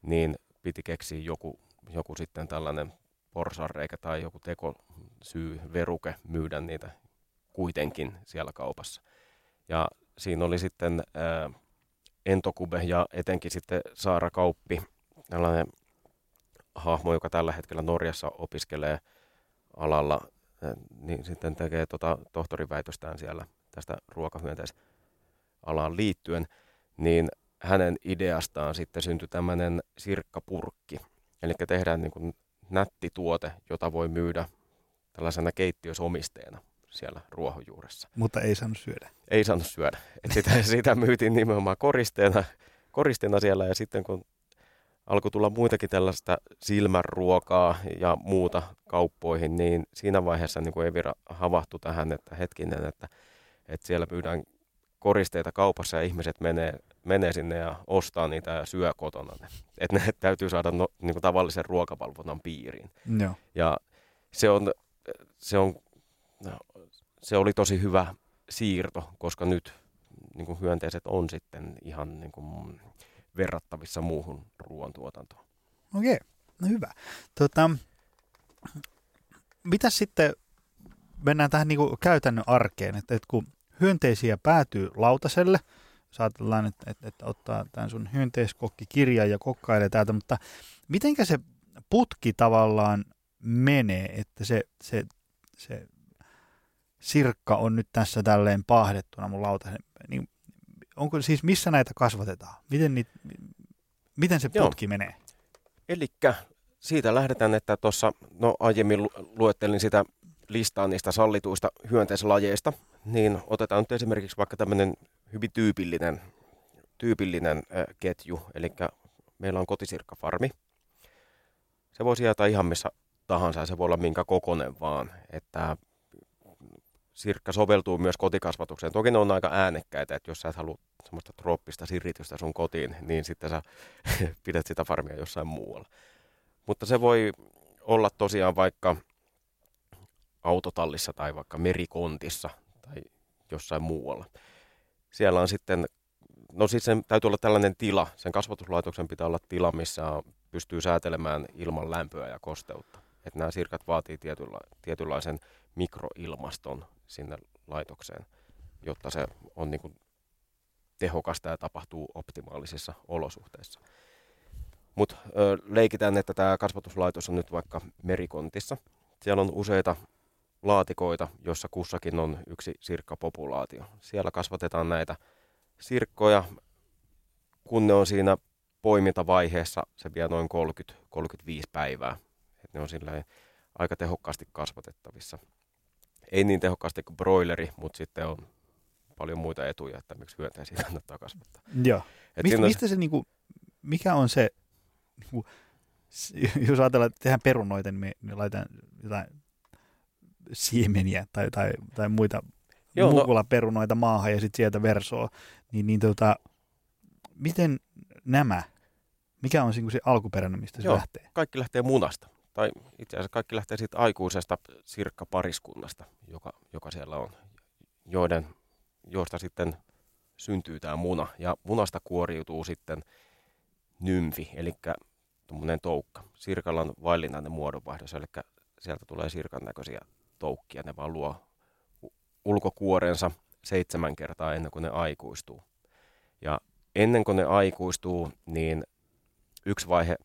niin piti keksiä joku, joku sitten tällainen porsareikä tai joku tekosyy, veruke myydä niitä kuitenkin siellä kaupassa. Ja siinä oli sitten ää, Entokube ja etenkin sitten Saara Kauppi, tällainen hahmo, joka tällä hetkellä Norjassa opiskelee alalla, ää, niin sitten tekee tota tohtoriväitöstään siellä tästä ruokahyönteisalaan liittyen, niin hänen ideastaan sitten syntyi tämmöinen sirkkapurkki. Eli tehdään niin kuin nätti tuote, jota voi myydä tällaisena keittiösomisteena siellä ruohonjuuressa. Mutta ei saanut syödä. Ei saanut syödä. Et sitä, (laughs) sitä myytiin nimenomaan koristeena, koristeena siellä ja sitten kun alkoi tulla muitakin tällaista silmänruokaa ja muuta kauppoihin, niin siinä vaiheessa niin kuin Evira havahtui tähän, että hetkinen, että että siellä myydään koristeita kaupassa ja ihmiset menee, menee sinne ja ostaa niitä ja syö kotona. Että ne (laughs) täytyy saada no, niin kuin tavallisen ruokavalvonnan piiriin. Joo. Ja se, on, se, on, se oli tosi hyvä siirto, koska nyt niin kuin hyönteiset on sitten ihan niin kuin verrattavissa muuhun ruoantuotantoon. Okei, no hyvä. Tota, mitä sitten mennään tähän niin kuin käytännön arkeen, että, että kun hyönteisiä päätyy lautaselle, saatellaan, että, että, että ottaa tämän sun hyönteiskokkikirjan ja kokkailee täältä, mutta mitenkä se putki tavallaan menee, että se, se, se sirkka on nyt tässä tälleen pahdettuna mun lautaselle, niin onko siis missä näitä kasvatetaan? Miten, niitä, miten se putki Joo. menee? Eli siitä lähdetään, että tuossa no aiemmin luettelin sitä listaa niistä sallituista hyönteislajeista, niin otetaan nyt esimerkiksi vaikka tämmöinen hyvin tyypillinen, tyypillinen äh, ketju, eli meillä on kotisirkkafarmi. Se voi sijaita ihan missä tahansa ja se voi olla minkä kokonen vaan, että sirkka soveltuu myös kotikasvatukseen. Toki ne on aika äänekkäitä, että jos sä et halua semmoista trooppista siritystä sun kotiin, niin sitten sä (laughs) pidät sitä farmia jossain muualla. Mutta se voi olla tosiaan vaikka autotallissa tai vaikka merikontissa jossain muualla. Siellä on sitten, no siis sen täytyy olla tällainen tila, sen kasvatuslaitoksen pitää olla tila, missä pystyy säätelemään ilman lämpöä ja kosteutta. Että nämä sirkat vaatii tietynla, tietynlaisen mikroilmaston sinne laitokseen, jotta se on niin kuin tehokasta ja tapahtuu optimaalisissa olosuhteissa. Mutta leikitään, että tämä kasvatuslaitos on nyt vaikka merikontissa. Siellä on useita laatikoita, jossa kussakin on yksi sirkkapopulaatio. Siellä kasvatetaan näitä sirkkoja, kun ne on siinä poimintavaiheessa, se vie noin 30-35 päivää. Et ne on aika tehokkaasti kasvatettavissa. Ei niin tehokkaasti kuin broileri, mutta sitten on paljon muita etuja, että miksi hyönteisiä kannattaa kasvattaa. Joo. Et Mist, mistä se, niinku, mikä on se, niinku, jos ajatellaan, että tehdään perunoita, niin me, me laitetaan jotain siemeniä tai, tai, tai muita Joo, no. perunoita maahan ja sitten sieltä versoa, niin, niin tota, miten nämä, mikä on se alkuperäinen, mistä se Joo, lähtee? kaikki lähtee munasta. Tai itse asiassa kaikki lähtee siitä aikuisesta sirkkapariskunnasta, joka, joka siellä on, joiden, joista sitten syntyy tämä muna. Ja munasta kuoriutuu sitten nymfi, eli tuommoinen toukka. Sirkalla on vaillinainen muodonvaihdos, eli sieltä tulee sirkan näköisiä toukkia. Ne vaan luo ulkokuorensa seitsemän kertaa ennen kuin ne aikuistuu. Ja ennen kuin ne aikuistuu, niin yksi vaihe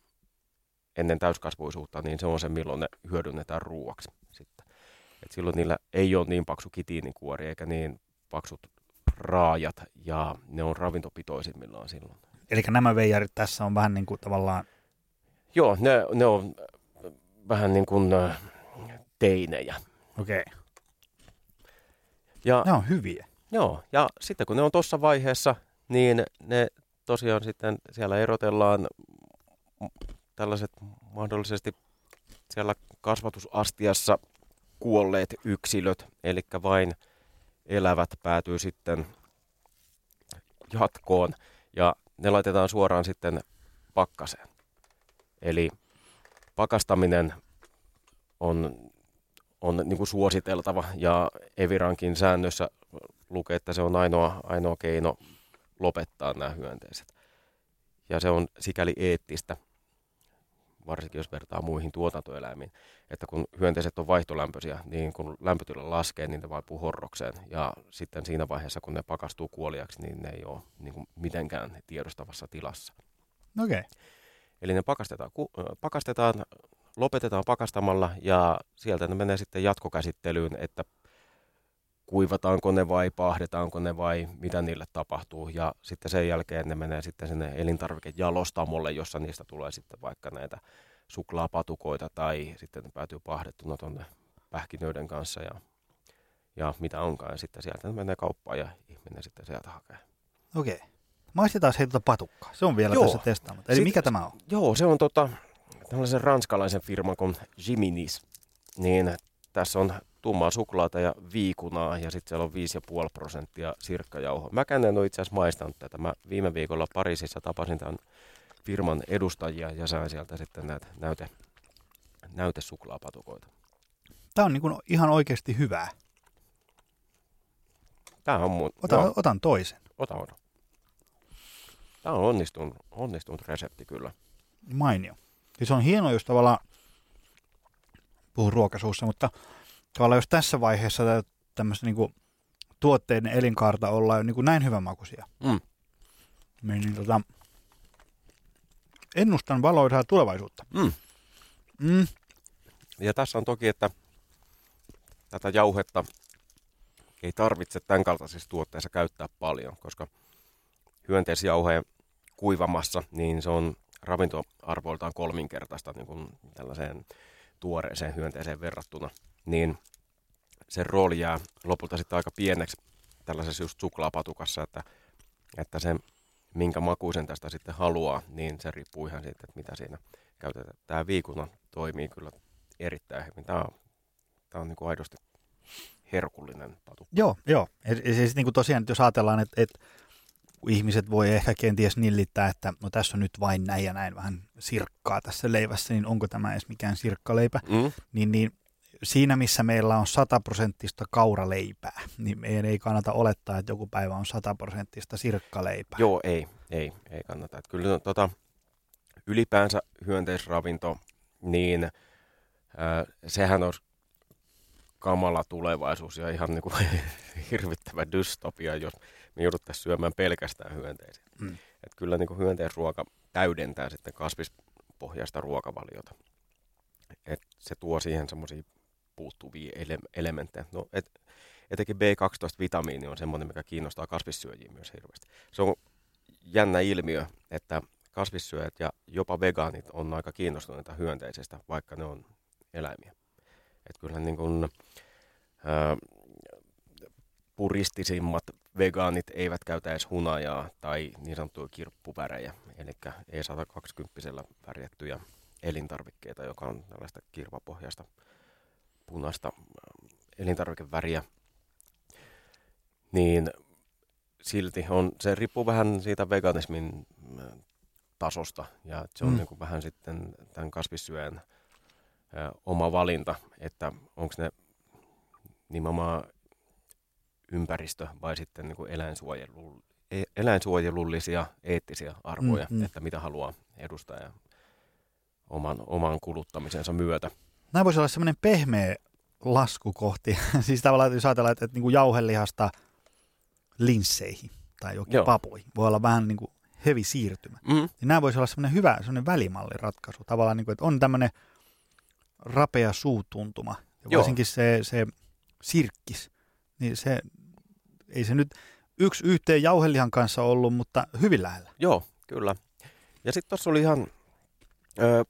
ennen täyskasvuisuutta, niin se on se, milloin ne hyödynnetään ruuaksi sitten. Et silloin niillä ei ole niin paksu kitiinikuori eikä niin paksut raajat ja ne on ravintopitoisimmillaan silloin. Eli nämä veijarit tässä on vähän niin kuin tavallaan... Joo, ne, ne on vähän niin kuin äh, teinejä. Okei. Okay. Ja, ne on hyviä. Joo, ja sitten kun ne on tuossa vaiheessa, niin ne tosiaan sitten siellä erotellaan tällaiset mahdollisesti siellä kasvatusastiassa kuolleet yksilöt, eli vain elävät päätyy sitten jatkoon ja ne laitetaan suoraan sitten pakkaseen. Eli pakastaminen on, on niin kuin suositeltava ja Evirankin säännössä lukee, että se on ainoa, ainoa keino lopettaa nämä hyönteiset. Ja se on sikäli eettistä, varsinkin jos vertaa muihin tuotantoeläimiin, että kun hyönteiset on vaihtolämpöisiä, niin kun lämpötila laskee, niin ne vaipuu horrokseen. Ja sitten siinä vaiheessa, kun ne pakastuu kuoliaksi, niin ne ei ole niin kuin mitenkään tiedostavassa tilassa. Okay. Eli ne pakastetaan, pakastetaan, lopetetaan pakastamalla ja sieltä ne menee sitten jatkokäsittelyyn, että kuivataanko ne vai pahdetaanko ne vai mitä niille tapahtuu. Ja sitten sen jälkeen ne menee sitten sinne elintarvikejalostamolle, jossa niistä tulee sitten vaikka näitä suklaapatukoita tai sitten ne päätyy pahdettuna tuonne pähkinöiden kanssa ja, ja mitä onkaan. Ja sitten sieltä ne menee kauppaan ja ihminen sitten sieltä hakee. Okei. Maistetaan se tuota patukkaa. Se on vielä joo. tässä testaamatta. Eli Sit, mikä tämä on? Joo, se on tota, tällaisen ranskalaisen firman kuin Jiminis. Niin tässä on tummaa suklaata ja viikunaa ja sitten siellä on 5,5 prosenttia sirkkajauhoa. Mäkään en ole itse asiassa maistanut tätä. Mä viime viikolla Pariisissa tapasin tämän firman edustajia ja sain sieltä sitten näitä näyte, näytesuklaapatukoita. Tämä on niin kuin ihan oikeasti hyvää. Tämä on mun... Ota, no, otan toisen. Ota, ota. Tämä on onnistunut, onnistunut resepti kyllä. Mainio. Se on hieno, jos tavallaan puhun ruokasuussa, mutta tavallaan jos tässä vaiheessa tämmöistä niin kuin tuotteiden elinkaarta ollaan niin kuin näin hyvänmakuisia, mm. niin, niin tota, ennustan valoisaa tulevaisuutta. Mm. Mm. Ja tässä on toki, että tätä jauhetta ei tarvitse tämän kaltaisissa tuotteissa käyttää paljon, koska hyönteisjauheen kuivamassa, niin se on ravintoarvoiltaan kolminkertaista niin kuin tällaiseen tuoreeseen hyönteeseen verrattuna niin se rooli jää lopulta sitten aika pieneksi tällaisessa just suklaapatukassa, että, että se minkä makuisen tästä sitten haluaa, niin se riippuu ihan siitä, että mitä siinä käytetään. Tämä viikuna toimii kyllä erittäin hyvin. Tämä on, tämä on niin kuin aidosti herkullinen patu. Joo, joo. Et siis niin kuin tosiaan, jos ajatellaan, että, että ihmiset voi ehkä kenties nillittää, että no tässä on nyt vain näin ja näin vähän sirkkaa tässä leivässä, niin onko tämä edes mikään sirkkaleipä, Mm? niin, niin siinä missä meillä on sataprosenttista kauraleipää, niin meidän ei kannata olettaa, että joku päivä on sataprosenttista sirkkaleipää. Joo, ei, ei, ei kannata. Että kyllä tota, ylipäänsä hyönteisravinto, niin äh, sehän on kamala tulevaisuus ja ihan niin kuin (laughs) hirvittävä dystopia, jos me jouduttaisiin syömään pelkästään hyönteisiä. Mm. Et kyllä niin kuin hyönteisruoka täydentää sitten kasvispohjaista ruokavaliota. Et se tuo siihen semmoisia puuttuvia ele- elementtejä. No, et, etenkin B12-vitamiini on semmoinen, mikä kiinnostaa kasvissyöjiä myös hirveästi. Se on jännä ilmiö, että kasvissyöjät ja jopa vegaanit on aika kiinnostuneita hyönteisistä, vaikka ne on eläimiä. Et kyllähän niin kuin, ää, puristisimmat vegaanit eivät käytä edes hunajaa tai niin sanottuja kirppuvärejä, eli ei 120 värjättyjä elintarvikkeita, joka on tällaista kirvapohjaista punaista ää, elintarvikeväriä, niin silti on, se riippuu vähän siitä veganismin ää, tasosta. Ja se on Mm. niin kuin vähän sitten tämän kasvissyöjän ää, oma valinta, että onko ne nimenomaan ympäristö vai sitten niin kuin eläinsuojelu, e- eläinsuojelullisia eettisiä arvoja, Mm, mm, että mitä haluaa edustaa ja oman, oman kuluttamisensa myötä. Nämä voisi olla semmoinen pehmeä lasku kohti. (laughs) siis tavallaan, jos ajatellaan, että, että niin kuin jauhelihasta linsseihin tai jokin Joo. papuihin, voi olla vähän niin kuin hevi siirtymä. Mm. Niin nämä voisi olla semmoinen hyvä semmoinen välimalliratkaisu. Tavallaan, niin kuin, että on tämmöinen rapea suutuntuma. Ja Joo. varsinkin se, se sirkkis, niin se, ei se nyt yksi yhteen jauhelihan kanssa ollut, mutta hyvin lähellä. Joo, kyllä. Ja sitten tuossa oli ihan ö,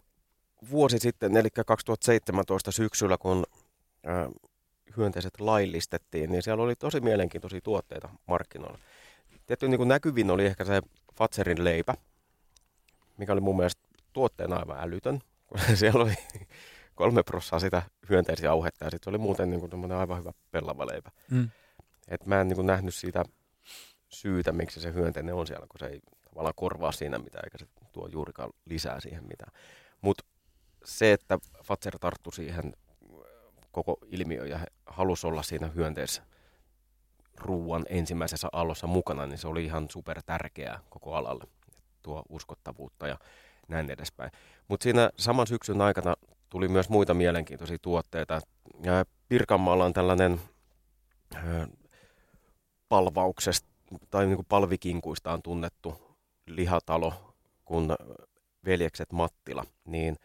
vuosi sitten, eli 2017 syksyllä, kun ö, hyönteiset laillistettiin, niin siellä oli tosi mielenkiintoisia tuotteita markkinoilla. Tietty niin kuin näkyvin oli ehkä se Fatserin leipä, mikä oli mun mielestä tuotteena aivan älytön. kun (laughs) siellä oli kolme prossaa sitä hyönteisiä auhetta ja sitten oli muuten niin kuin aivan hyvä pellava leipä. Mm. Et mä en niin kuin nähnyt siitä syytä, miksi se hyönteinen on siellä, kun se ei tavallaan korvaa siinä mitään, eikä se tuo juurikaan lisää siihen mitään. Mutta se, että Fatser tarttui siihen koko ilmiöön ja halusi olla siinä hyönteisessä ruuan ensimmäisessä alossa mukana, niin se oli ihan super tärkeää koko alalle. Tuo uskottavuutta ja näin edespäin. Mutta siinä saman syksyn aikana tuli myös muita mielenkiintoisia tuotteita. Ja Pirkanmaalla on tällainen ö, palvauksesta tai niin kuin palvikinkuista on tunnettu lihatalo kuin Veljekset Mattila, niin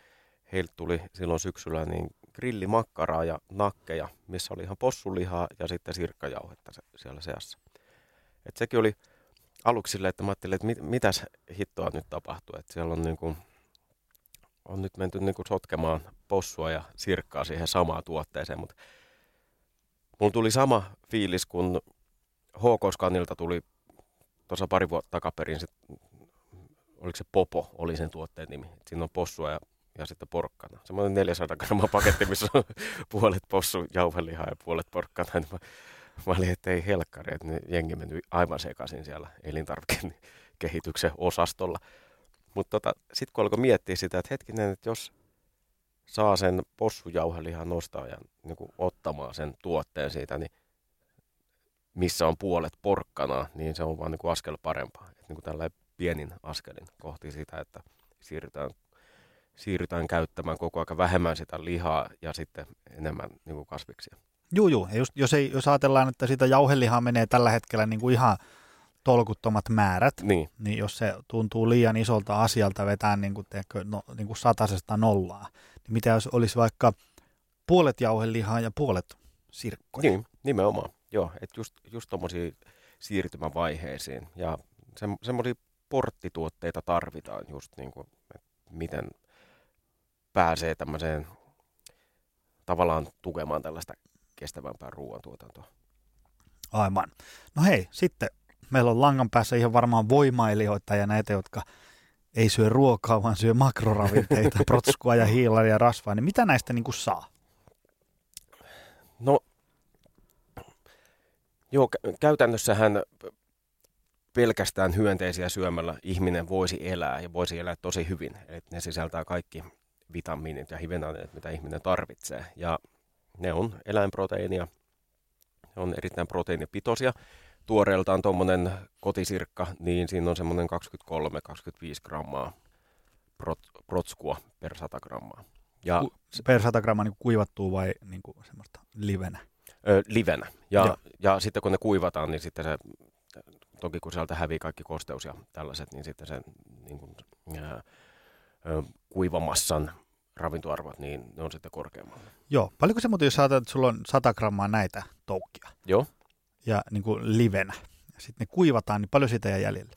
heiltä tuli silloin syksyllä niin grillimakkaraa ja nakkeja, missä oli ihan possulihaa ja sitten sirkkajauhetta siellä seassa. Et sekin oli aluksi silleen, että mä ajattelin, että mit, mitäs hittoa nyt tapahtuu, että siellä on, niin kuin, on nyt menty niin kuin sotkemaan possua ja sirkkaa siihen samaan tuotteeseen, mutta mulla tuli sama fiilis, kun HK Scanilta tuli tuossa pari vuotta takaperin, sit, oliko se Popo, oli sen tuotteen nimi. Et siinä on possua ja, ja sitten porkkana. Semmoinen 400 grammaa paketti, missä on (laughs) puolet possu jauhelihaa ja puolet porkkana. Niin mä, mä olin, että ei helkkari, että ne jengi meni aivan sekaisin siellä elintarvikekehityksen osastolla. Mutta tota, sitten kun alkoi miettiä sitä, että hetkinen, että jos saa sen possujauhelihan nostaa ja niin ottamaan sen tuotteen siitä, niin missä on puolet porkkana, niin se on vaan niin kuin askel parempaa. Et niin kuin tällä pienin askelin kohti sitä, että siirrytään, siirrytään käyttämään koko ajan vähemmän sitä lihaa ja sitten enemmän niin kuin kasviksia. Juu. Ja just, jos, ei, jos ajatellaan, että sitä jauhelihaa menee tällä hetkellä niin kuin ihan tolkuttomat määrät, Niin, niin jos se tuntuu liian isolta asialta vetää niin kuin, teekö, no, niin kuin satasesta nollaa, niin mitä jos olisi vaikka puolet jauhelihaa ja puolet sirkkoja? niin nimenomaan. Joo, että just, just tuommoisia siirtymävaiheisiin ja se, semmoisia porttituotteita tarvitaan just niin kuin, että miten pääsee tämmöiseen tavallaan tukemaan tällaista kestävämpää ruoantuotantoa. Aivan. No hei, sitten meillä on langan päässä ihan varmaan voimailijoita ja näitä, jotka ei syö ruokaa, vaan syö makroravinteita, (laughs) protskua ja hiilaria ja rasvaa. Niin mitä näistä niin kuin saa? No, Joo, kä- käytännössähän pelkästään hyönteisiä syömällä ihminen voisi elää ja voisi elää tosi hyvin. Et ne sisältää kaikki vitamiinit ja hivenaineet, mitä ihminen tarvitsee. Ja ne on eläinproteiinia, ne on erittäin proteiinipitoisia. Tuoreeltaan tuommoinen kotisirkka, niin siinä on semmoinen 23-25 grammaa prot, protskua per 100 grammaa. Ja per 100 grammaa niin kuivattuu vai niin kuin semmoista livenä? Ö, livenä. Ja, ja sitten kun ne kuivataan, niin sitten se, toki kun sieltä hävii kaikki kosteus ja tällaiset, niin sitten se niin kuin, ää, ö, kuivamassan ravintoarvot, niin ne on sitten korkeammalla. Joo. Paljonko se muuten, jos saatat, että sulla on 100 grammaa näitä toukkia Joo. ja niin kuin livenä, ja sitten ne kuivataan, niin paljon siitä jää jäljellä?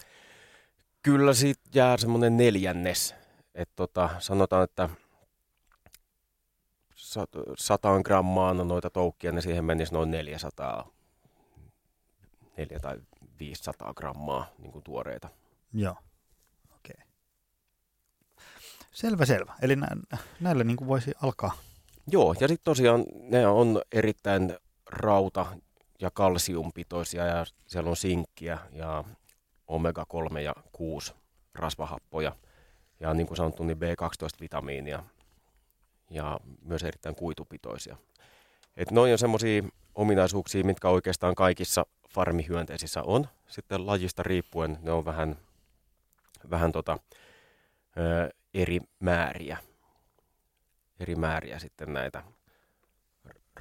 Kyllä siitä jää semmoinen neljännes. Et tota, sanotaan, että sataan grammaan noita toukkia, niin siihen menisi noin 400, 4 tai 500 grammaa niin kuin tuoreita. Joo. Okei. Selvä, selvä. Eli nä- näillä niin kuin voisi alkaa. Joo, ja sitten tosiaan ne on erittäin rauta- ja kalsiumpitoisia ja siellä on sinkkiä ja omega-3 ja 6 rasvahappoja ja niin kuin sanottu, niin B12-vitamiinia ja myös erittäin kuitupitoisia. Et noin on semmoisia ominaisuuksia, mitkä oikeastaan kaikissa farmihyönteisissä on. Sitten lajista riippuen ne on vähän, vähän tota, ö, eri määriä eri määriä sitten näitä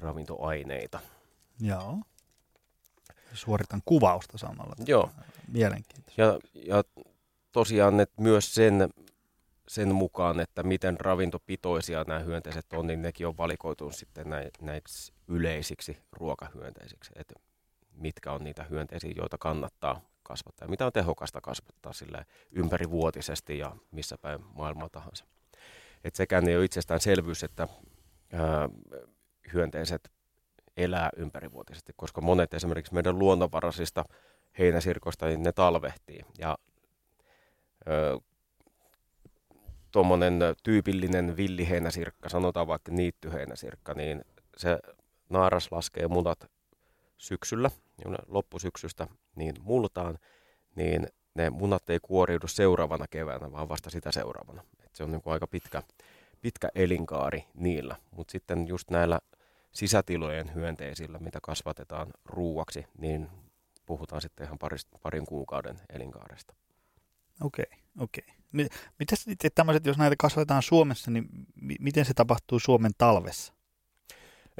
ravintoaineita. Joo. Suoritan kuvausta samalla. Joo, Mielenkiintoista. ja, ja tosiaan että myös sen, sen mukaan, että miten ravintopitoisia nämä hyönteiset on, niin nekin on valikoitunut sitten näiksi yleisiksi ruokahyönteisiksi, että mitkä on niitä hyönteisiä, joita kannattaa kasvattaa ja mitä on tehokasta kasvattaa sillä ympärivuotisesti ja missä päin maailmaa tahansa. Et sekään ei ole itsestäänselvyys, että ää, hyönteiset elää ympärivuotisesti, koska monet esimerkiksi meidän luonnonvaraisista heinäsirkoista, niin ne talvehtii. Ja tuommoinen tyypillinen villiheinäsirkka, sanotaan vaikka niittyheinäsirkka, niin se naaras laskee munat syksyllä, ja loppusyksystä, niin multaan, niin ne munat ei kuoriudu seuraavana keväänä, vaan vasta sitä seuraavana. Et se on niin aika pitkä, pitkä elinkaari niillä. Mutta sitten just näillä sisätilojen hyönteisillä, mitä kasvatetaan ruuaksi, niin puhutaan sitten ihan paris, parin kuukauden elinkaaresta. Okei, okei. Mi- Mitäs sitten tämmöiset, jos näitä kasvatetaan Suomessa, niin mi- miten se tapahtuu Suomen talvessa?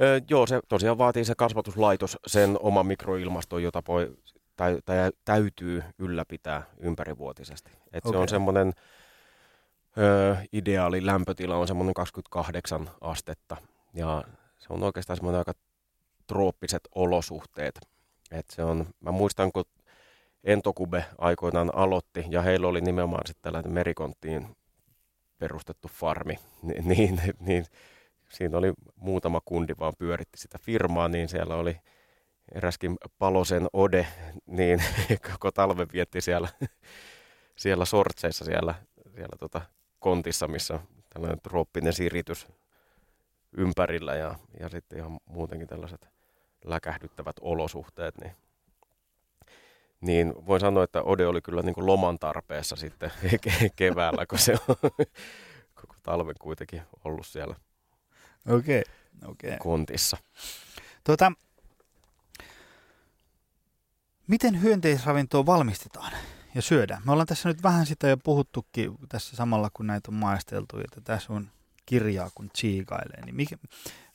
Öö, joo, se tosiaan vaatii se kasvatuslaitos sen oman mikroilmaston, jota voi, tai, tai täytyy ylläpitää ympärivuotisesti. Et se Okei. on semmoinen öö, ideaali lämpötila on semmoinen 28 astetta ja se on oikeastaan semmoinen aika trooppiset olosuhteet. Et se on, mä muistan, kun Entokube aikoinaan aloitti ja heillä oli nimenomaan sitten tällainen merikonttiin perustettu farmi, niin, (laughs) niin, niin siinä oli muutama kundi vaan pyöritti sitä firmaa, niin siellä oli eräskin Palosen Ode, niin (laughs) koko talven vietti siellä, (laughs) siellä sortseissa siellä, siellä tota kontissa, missä tällainen trooppinen siritys ympärillä ja, ja sitten ihan muutenkin tällaiset läkähdyttävät olosuhteet, niin niin voin sanoa, että Ode oli kyllä niin kuin loman tarpeessa sitten (laughs) ke- keväällä, kun se on (laughs) koko talven kuitenkin ollut siellä Okei, okei. kontissa. Tuota, miten hyönteisravintoa valmistetaan ja syödään? Me ollaan tässä nyt vähän sitä jo puhuttukin tässä samalla, kun näitä on maisteltu, että tässä on kirjaa, kun tsiikailee. Niin mikä,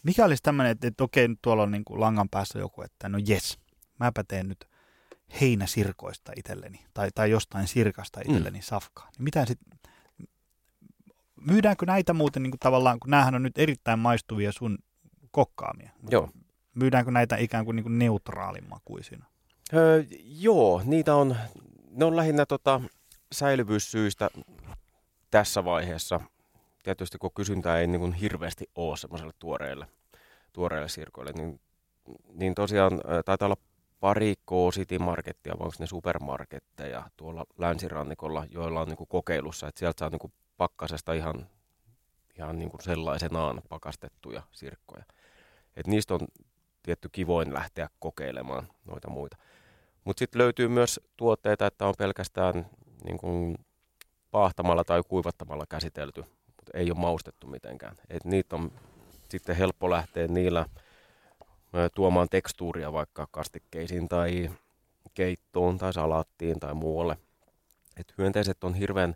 mikä olisi tämmöinen, että, että okei, nyt tuolla on niin kuin langan päässä joku, että no jes, mäpä teen nyt heinäsirkoista itselleni tai, tai jostain sirkasta itselleni mm. safkaa. Niin mitä sitten, myydäänkö näitä muuten niin kuin tavallaan, kun näähän on nyt erittäin maistuvia sun kokkaamia. Joo. Myydäänkö näitä ikään kuin, niin kuin neutraalin makuisina? Öö, joo, niitä on, ne on lähinnä tota, säilyvyyssyistä tässä vaiheessa. Tietysti kun kysyntää ei niin kuin hirveästi ole semmoiselle tuoreelle, tuoreille sirkoille, niin, niin tosiaan taitaa olla pari K-City Markettia, vai onko ne supermarketteja tuolla länsirannikolla, joilla on niin kuin kokeilussa, että sieltä saa niin kuin pakkasesta ihan, ihan niin kuin sellaisenaan pakastettuja sirkkoja. Et niistä on tietty kivoin lähteä kokeilemaan noita muita. Mutta sitten löytyy myös tuotteita, että on pelkästään niin kuin paahtamalla tai kuivattamalla käsitelty, mutta ei ole maustettu mitenkään. Et niitä on sitten helppo lähteä niillä tuomaan tekstuuria vaikka kastikkeisiin tai keittoon tai salaattiin tai muualle. Et hyönteiset on hirveän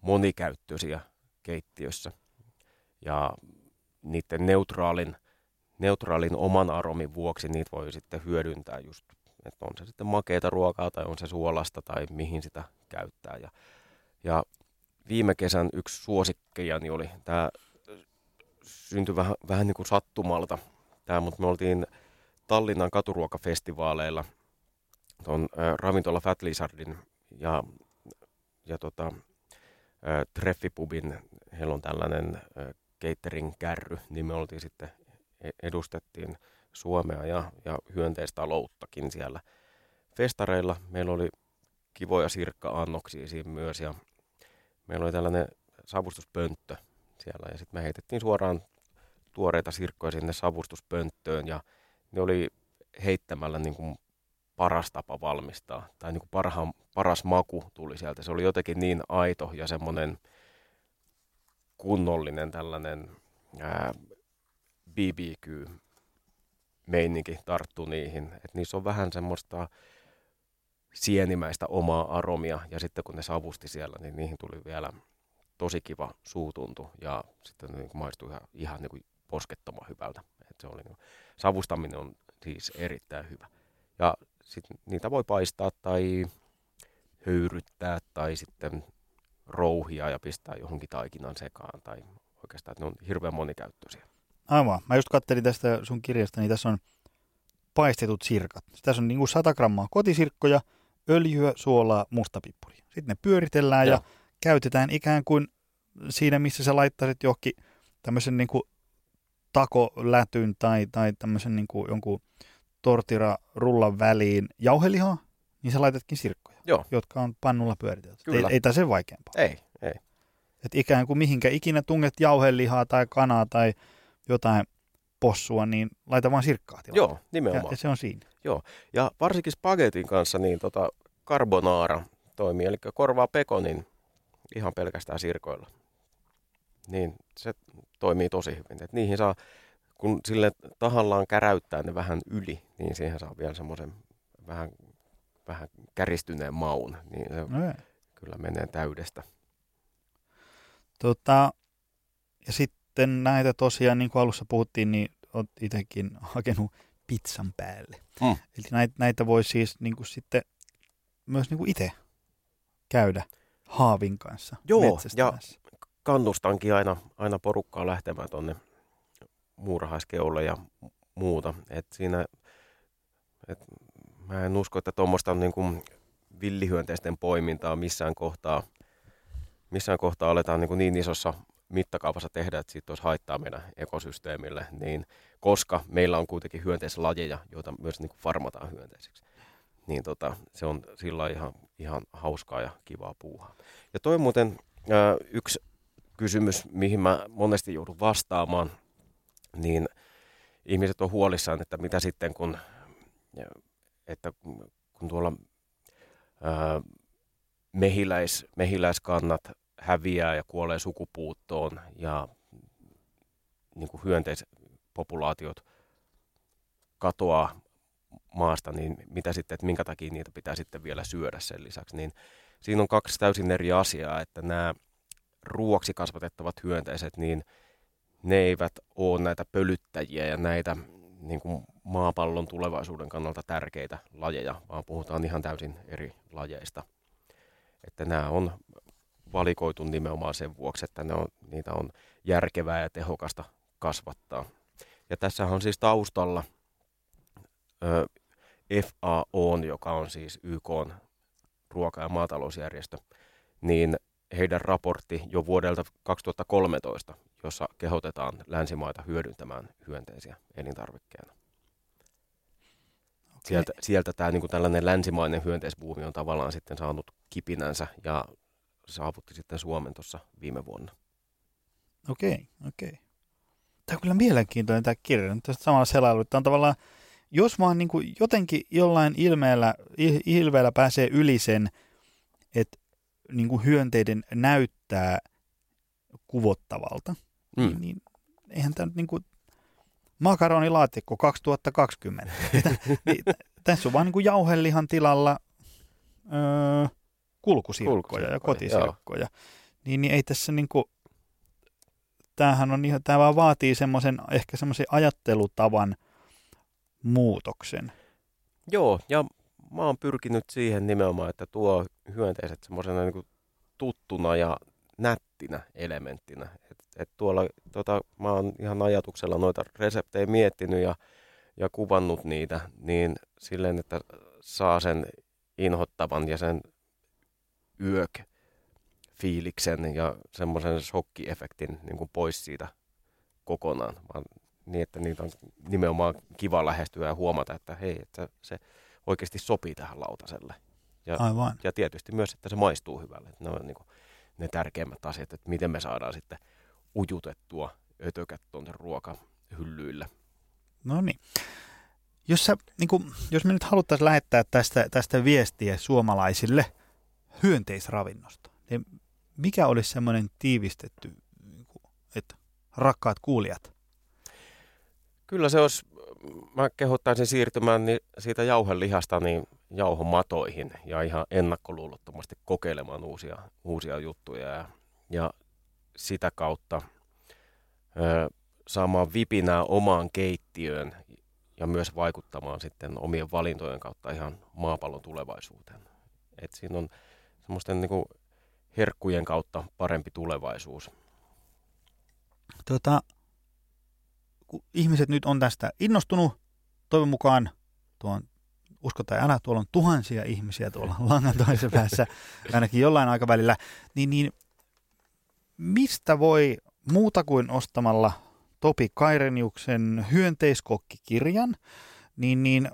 monikäyttöisiä keittiössä ja niiden neutraalin, neutraalin oman aromin vuoksi niitä voi sitten hyödyntää just, että on se sitten makeita ruokaa tai on se suolasta tai mihin sitä käyttää. Ja, ja viime kesän yksi suosikkejani oli, tämä syntyi vähän, vähän niin kuin sattumalta, tämä, mutta me oltiin Tallinnan katuruokafestivaaleilla tuon äh, ravintola Fat Lizardin ja, ja tota, äh, Treffipubin, heillä on tällainen äh, catering-kärry, niin me oltiin sitten, e-, edustettiin Suomea ja, ja hyönteistalouttakin siellä festareilla. Meillä oli kivoja sirkka-annoksia siinä myös ja meillä oli tällainen savustuspönttö siellä ja sitten me heitettiin suoraan tuoreita sirkkoja sinne savustuspönttöön ja ne oli heittämällä niin kuin paras tapa valmistaa tai niin kuin parhaan, paras maku tuli sieltä. Se oli jotenkin niin aito ja semmoinen kunnollinen tällainen ää, BBQ-meininki tarttu niihin. Et niissä on vähän semmoista sienimäistä omaa aromia ja sitten kun ne savusti siellä, niin niihin tuli vielä tosi kiva suutuntu ja sitten niin kuin maistui ihan, ihan niin kuin poskettoman hyvältä. Et se oli, niin kuin, savustaminen on siis erittäin hyvä. Ja sitten niitä voi paistaa tai höyryttää tai sitten rouhia ja pistää johonkin taikinan sekaan tai oikeastaan, että ne on hirveän monikäyttöisiä. Aivan. Mä just kattelin tästä sun kirjasta, niin tässä on paistetut sirkat. Tässä on niin kuin 100 grammaa kotisirkkoja, öljyä, suolaa, mustapippuri. Sitten ne pyöritellään ja, ja käytetään ikään kuin siinä, missä sä laittaisit johonkin tämmöisen niin kuin takolätyn tai, tai tämmöisen niin kuin jonkun tortira rullan väliin jauhelihaa, niin sä laitatkin sirkkoja, Joo. jotka on pannulla pyöritelty. Kyllä. Ei, ei tämä sen vaikeampaa. Ei, ei. Et ikään kuin mihinkä ikinä tunget jauhelihaa tai kanaa tai jotain possua, niin laita vaan sirkkaa tilalle. Joo, ja, nimenomaan. ja se on siinä. Joo, ja varsinkin spagetin kanssa niin tota, carbonara toimii, eli korvaa pekonin ihan pelkästään sirkoilla. Niin se toimii tosi hyvin. Et niihin saa, kun sille tahallaan käräyttää ne vähän yli, niin siihen saa vielä semmoisen vähän, vähän käristyneen maun. Niin se No, kyllä menee täydestä. tota, ja sitten näitä tosiaan, niin kuin alussa puhuttiin, niin olet itsekin hakenut pizzan päälle. Mm. Eli näitä, näitä voi siis niin kuin sitten myös niin kuin itse käydä haavin kanssa Joo, metsästämässä. Kannustankin aina, aina porukkaa lähtemään tuonne muurahaiskeulle ja muuta. Et siinä, et mä en usko, että tuommoista niin villihyönteisten poimintaa missään kohtaa, missään kohtaa aletaan niin, niin isossa mittakaavassa tehdä, että siitä olisi haittaa meidän ekosysteemille, niin koska meillä on kuitenkin hyönteislajeja, joita myös niin kuin farmataan hyönteisiksi. Niin tota, se on sillä ihan, ihan hauskaa ja kivaa puuhaa. Ja toi muuten ää, yksi kysymys, mihin mä monesti joudun vastaamaan, niin ihmiset on huolissaan, että mitä sitten kun, että kun tuolla ää, mehiläis, mehiläiskannat häviää ja kuolee sukupuuttoon ja niin kuin hyönteispopulaatiot katoaa maasta, niin mitä sitten, että minkä takia niitä pitää sitten vielä syödä sen lisäksi, niin siinä on kaksi täysin eri asiaa, että nämä ruoksi kasvatettavat hyönteiset, niin ne eivät ole näitä pölyttäjiä ja näitä niin kuin maapallon tulevaisuuden kannalta tärkeitä lajeja, vaan puhutaan ihan täysin eri lajeista. Että nämä on valikoitu nimenomaan sen vuoksi, että ne on, niitä on järkevää ja tehokasta kasvattaa. Ja tässä on siis taustalla ö, FAO, joka on siis YK ruoka- ja maatalousjärjestö, niin heidän raportti jo vuodelta 2013, jossa kehotetaan länsimaita hyödyntämään hyönteisiä elintarvikkeena. Okei. Sieltä, sieltä tämä niin tällainen länsimainen hyönteisbuumi on tavallaan sitten saanut kipinänsä ja saavutti sitten Suomen tuossa viime vuonna. Okei, okei. tämä on kyllä mielenkiintoinen tämä kirja. Nyt tästä samalla selailu, että on tavallaan, jos vaan niin kuin jotenkin jollain ilmeellä, ilveellä pääsee yli sen, että niin kuin hyönteiden näyttää kuvottavalta, mm. niin, (laughs) niin eihän tämä nyt niin kuin makaronilaatikko 2020. Tässä on vaan niin kuin jauhelihan tilalla öö, kulkusirkkoja ja kotisirkkoja. Niin, niin ei tässä niin kuin, tämähän on ihan, tämä vaan vaatii semmoisen, ehkä semmoisen ajattelutavan muutoksen. Joo, ja mä oon pyrkinyt siihen nimenomaan, että tuo hyönteiset semmoisena niin tuttuna ja nättinä elementtinä. Et, et tuolla, tota, mä oon ihan ajatuksella noita reseptejä miettinyt ja, ja kuvannut niitä, niin silleen, että saa sen inhottavan ja sen yök fiiliksen ja semmoisen shokkiefektin niin kuin pois siitä kokonaan, vaan niin, että niitä on nimenomaan kiva lähestyä ja huomata, että hei, että se oikeasti sopii tähän lautaselle. Ja, Aivan. ja tietysti myös, että se maistuu hyvälle. Ne on niin kuin ne tärkeimmät asiat, että miten me saadaan sitten ujutettua ötökät tuonne ruokahyllyille. No niin. Jos, sä, niin kuin, jos me nyt haluttaisiin lähettää tästä, tästä viestiä suomalaisille hyönteisravinnosta, niin mikä olisi semmoinen tiivistetty, niin että rakkaat kuulijat? Kyllä se olisi, mä kehottaisin siirtymään niin siitä jauhelihasta niin jauhomatoihin ja ihan ennakkoluulottomasti kokeilemaan uusia, uusia juttuja ja, ja sitä kautta ö, saamaan vipinää omaan keittiöön ja myös vaikuttamaan sitten omien valintojen kautta ihan maapallon tulevaisuuteen. Et siinä on semmoisten niin kuin herkkujen kautta parempi tulevaisuus. Tota, kun ihmiset nyt on tästä innostunut, toivon mukaan tuon usko tai älä, tuolla on tuhansia ihmisiä tuolla langan toisessa päässä, (laughs) ainakin jollain aikavälillä, niin, niin mistä voi muuta kuin ostamalla Topi Kaireniuksen hyönteiskokkikirjan, niin, niin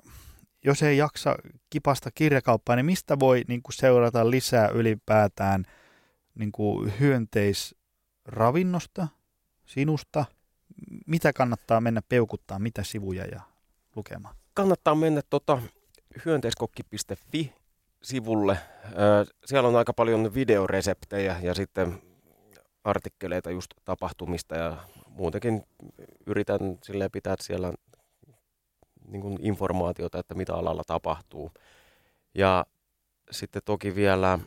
jos ei jaksa kipasta kirjakauppaa, niin mistä voi niin kuin seurata lisää ylipäätään niin kuin hyönteisravinnosta, sinusta? Mitä kannattaa mennä peukuttaa, mitä sivuja ja lukemaan? Kannattaa mennä tota, hyönteiskokki.fi sivulle. Siellä on aika paljon videoreseptejä ja sitten artikkeleita just tapahtumista ja muutenkin yritän sille pitää siellä niin kuin informaatiota, että mitä alalla tapahtuu. Ja sitten toki vielä,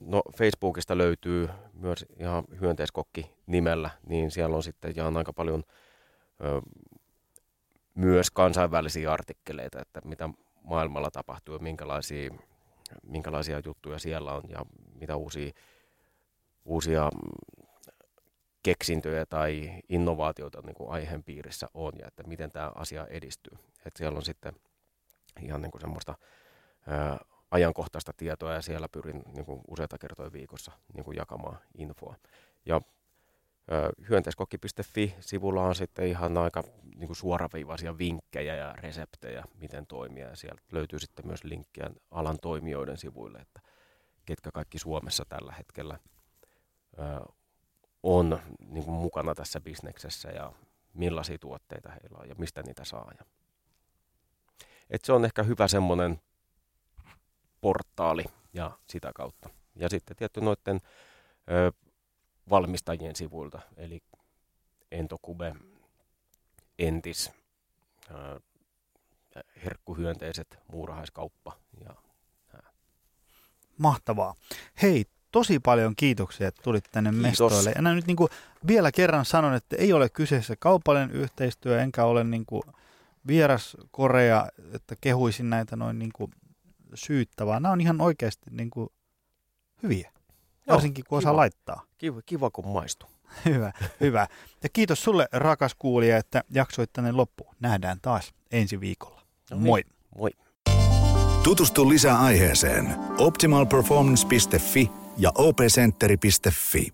no Facebookista löytyy myös ihan hyönteiskokki nimellä, niin siellä on sitten ihan aika paljon myös kansainvälisiä artikkeleita, että mitä maailmalla tapahtuu ja minkälaisia, minkälaisia juttuja siellä on ja mitä uusia, uusia keksintöjä tai innovaatioita niin kuin aiheen piirissä on ja että miten tämä asia edistyy. Että siellä on sitten ihan niin kuin semmoista ajankohtaista tietoa ja siellä pyrin niin kuin useita kertoja viikossa niin kuin jakamaan infoa. Ja hyönteiskokki.fi-sivulla on sitten ihan aika niin kuin suoraviivaisia vinkkejä ja reseptejä, miten toimia. Ja sieltä löytyy sitten myös linkkiä alan toimijoiden sivuille, että ketkä kaikki Suomessa tällä hetkellä ö, on niin kuin mukana tässä bisneksessä ja millaisia tuotteita heillä on ja mistä niitä saa. Et se on ehkä hyvä semmoinen portaali ja sitä kautta. Ja sitten tietty noiden ö, valmistajien sivuilta, eli Entokube, Entis, ö, herkkuhyönteiset, muurahaiskauppa ja Mahtavaa. Hei, tosi paljon kiitoksia, että tulit tänne Kiitos. mestoille. Ja nyt niin kuin vielä kerran sanon, että ei ole kyseessä kaupallinen yhteistyö, enkä ole niin kuin vieras Korea, että kehuisin näitä noin niin kuin syyttä, vaan nämä on ihan oikeasti niin kuin hyviä. Joo, Varsinkin kun kiva. osaa laittaa. Kiva, kiva kun maistuu. (laughs) hyvä, hyvä. Ja kiitos sulle rakas kuulija, että jaksoit tänne loppuun. Nähdään taas ensi viikolla. No niin. Moi. Moi. Tutustu lisää aiheeseen optimalperformance.fi ja opcenteri.fi.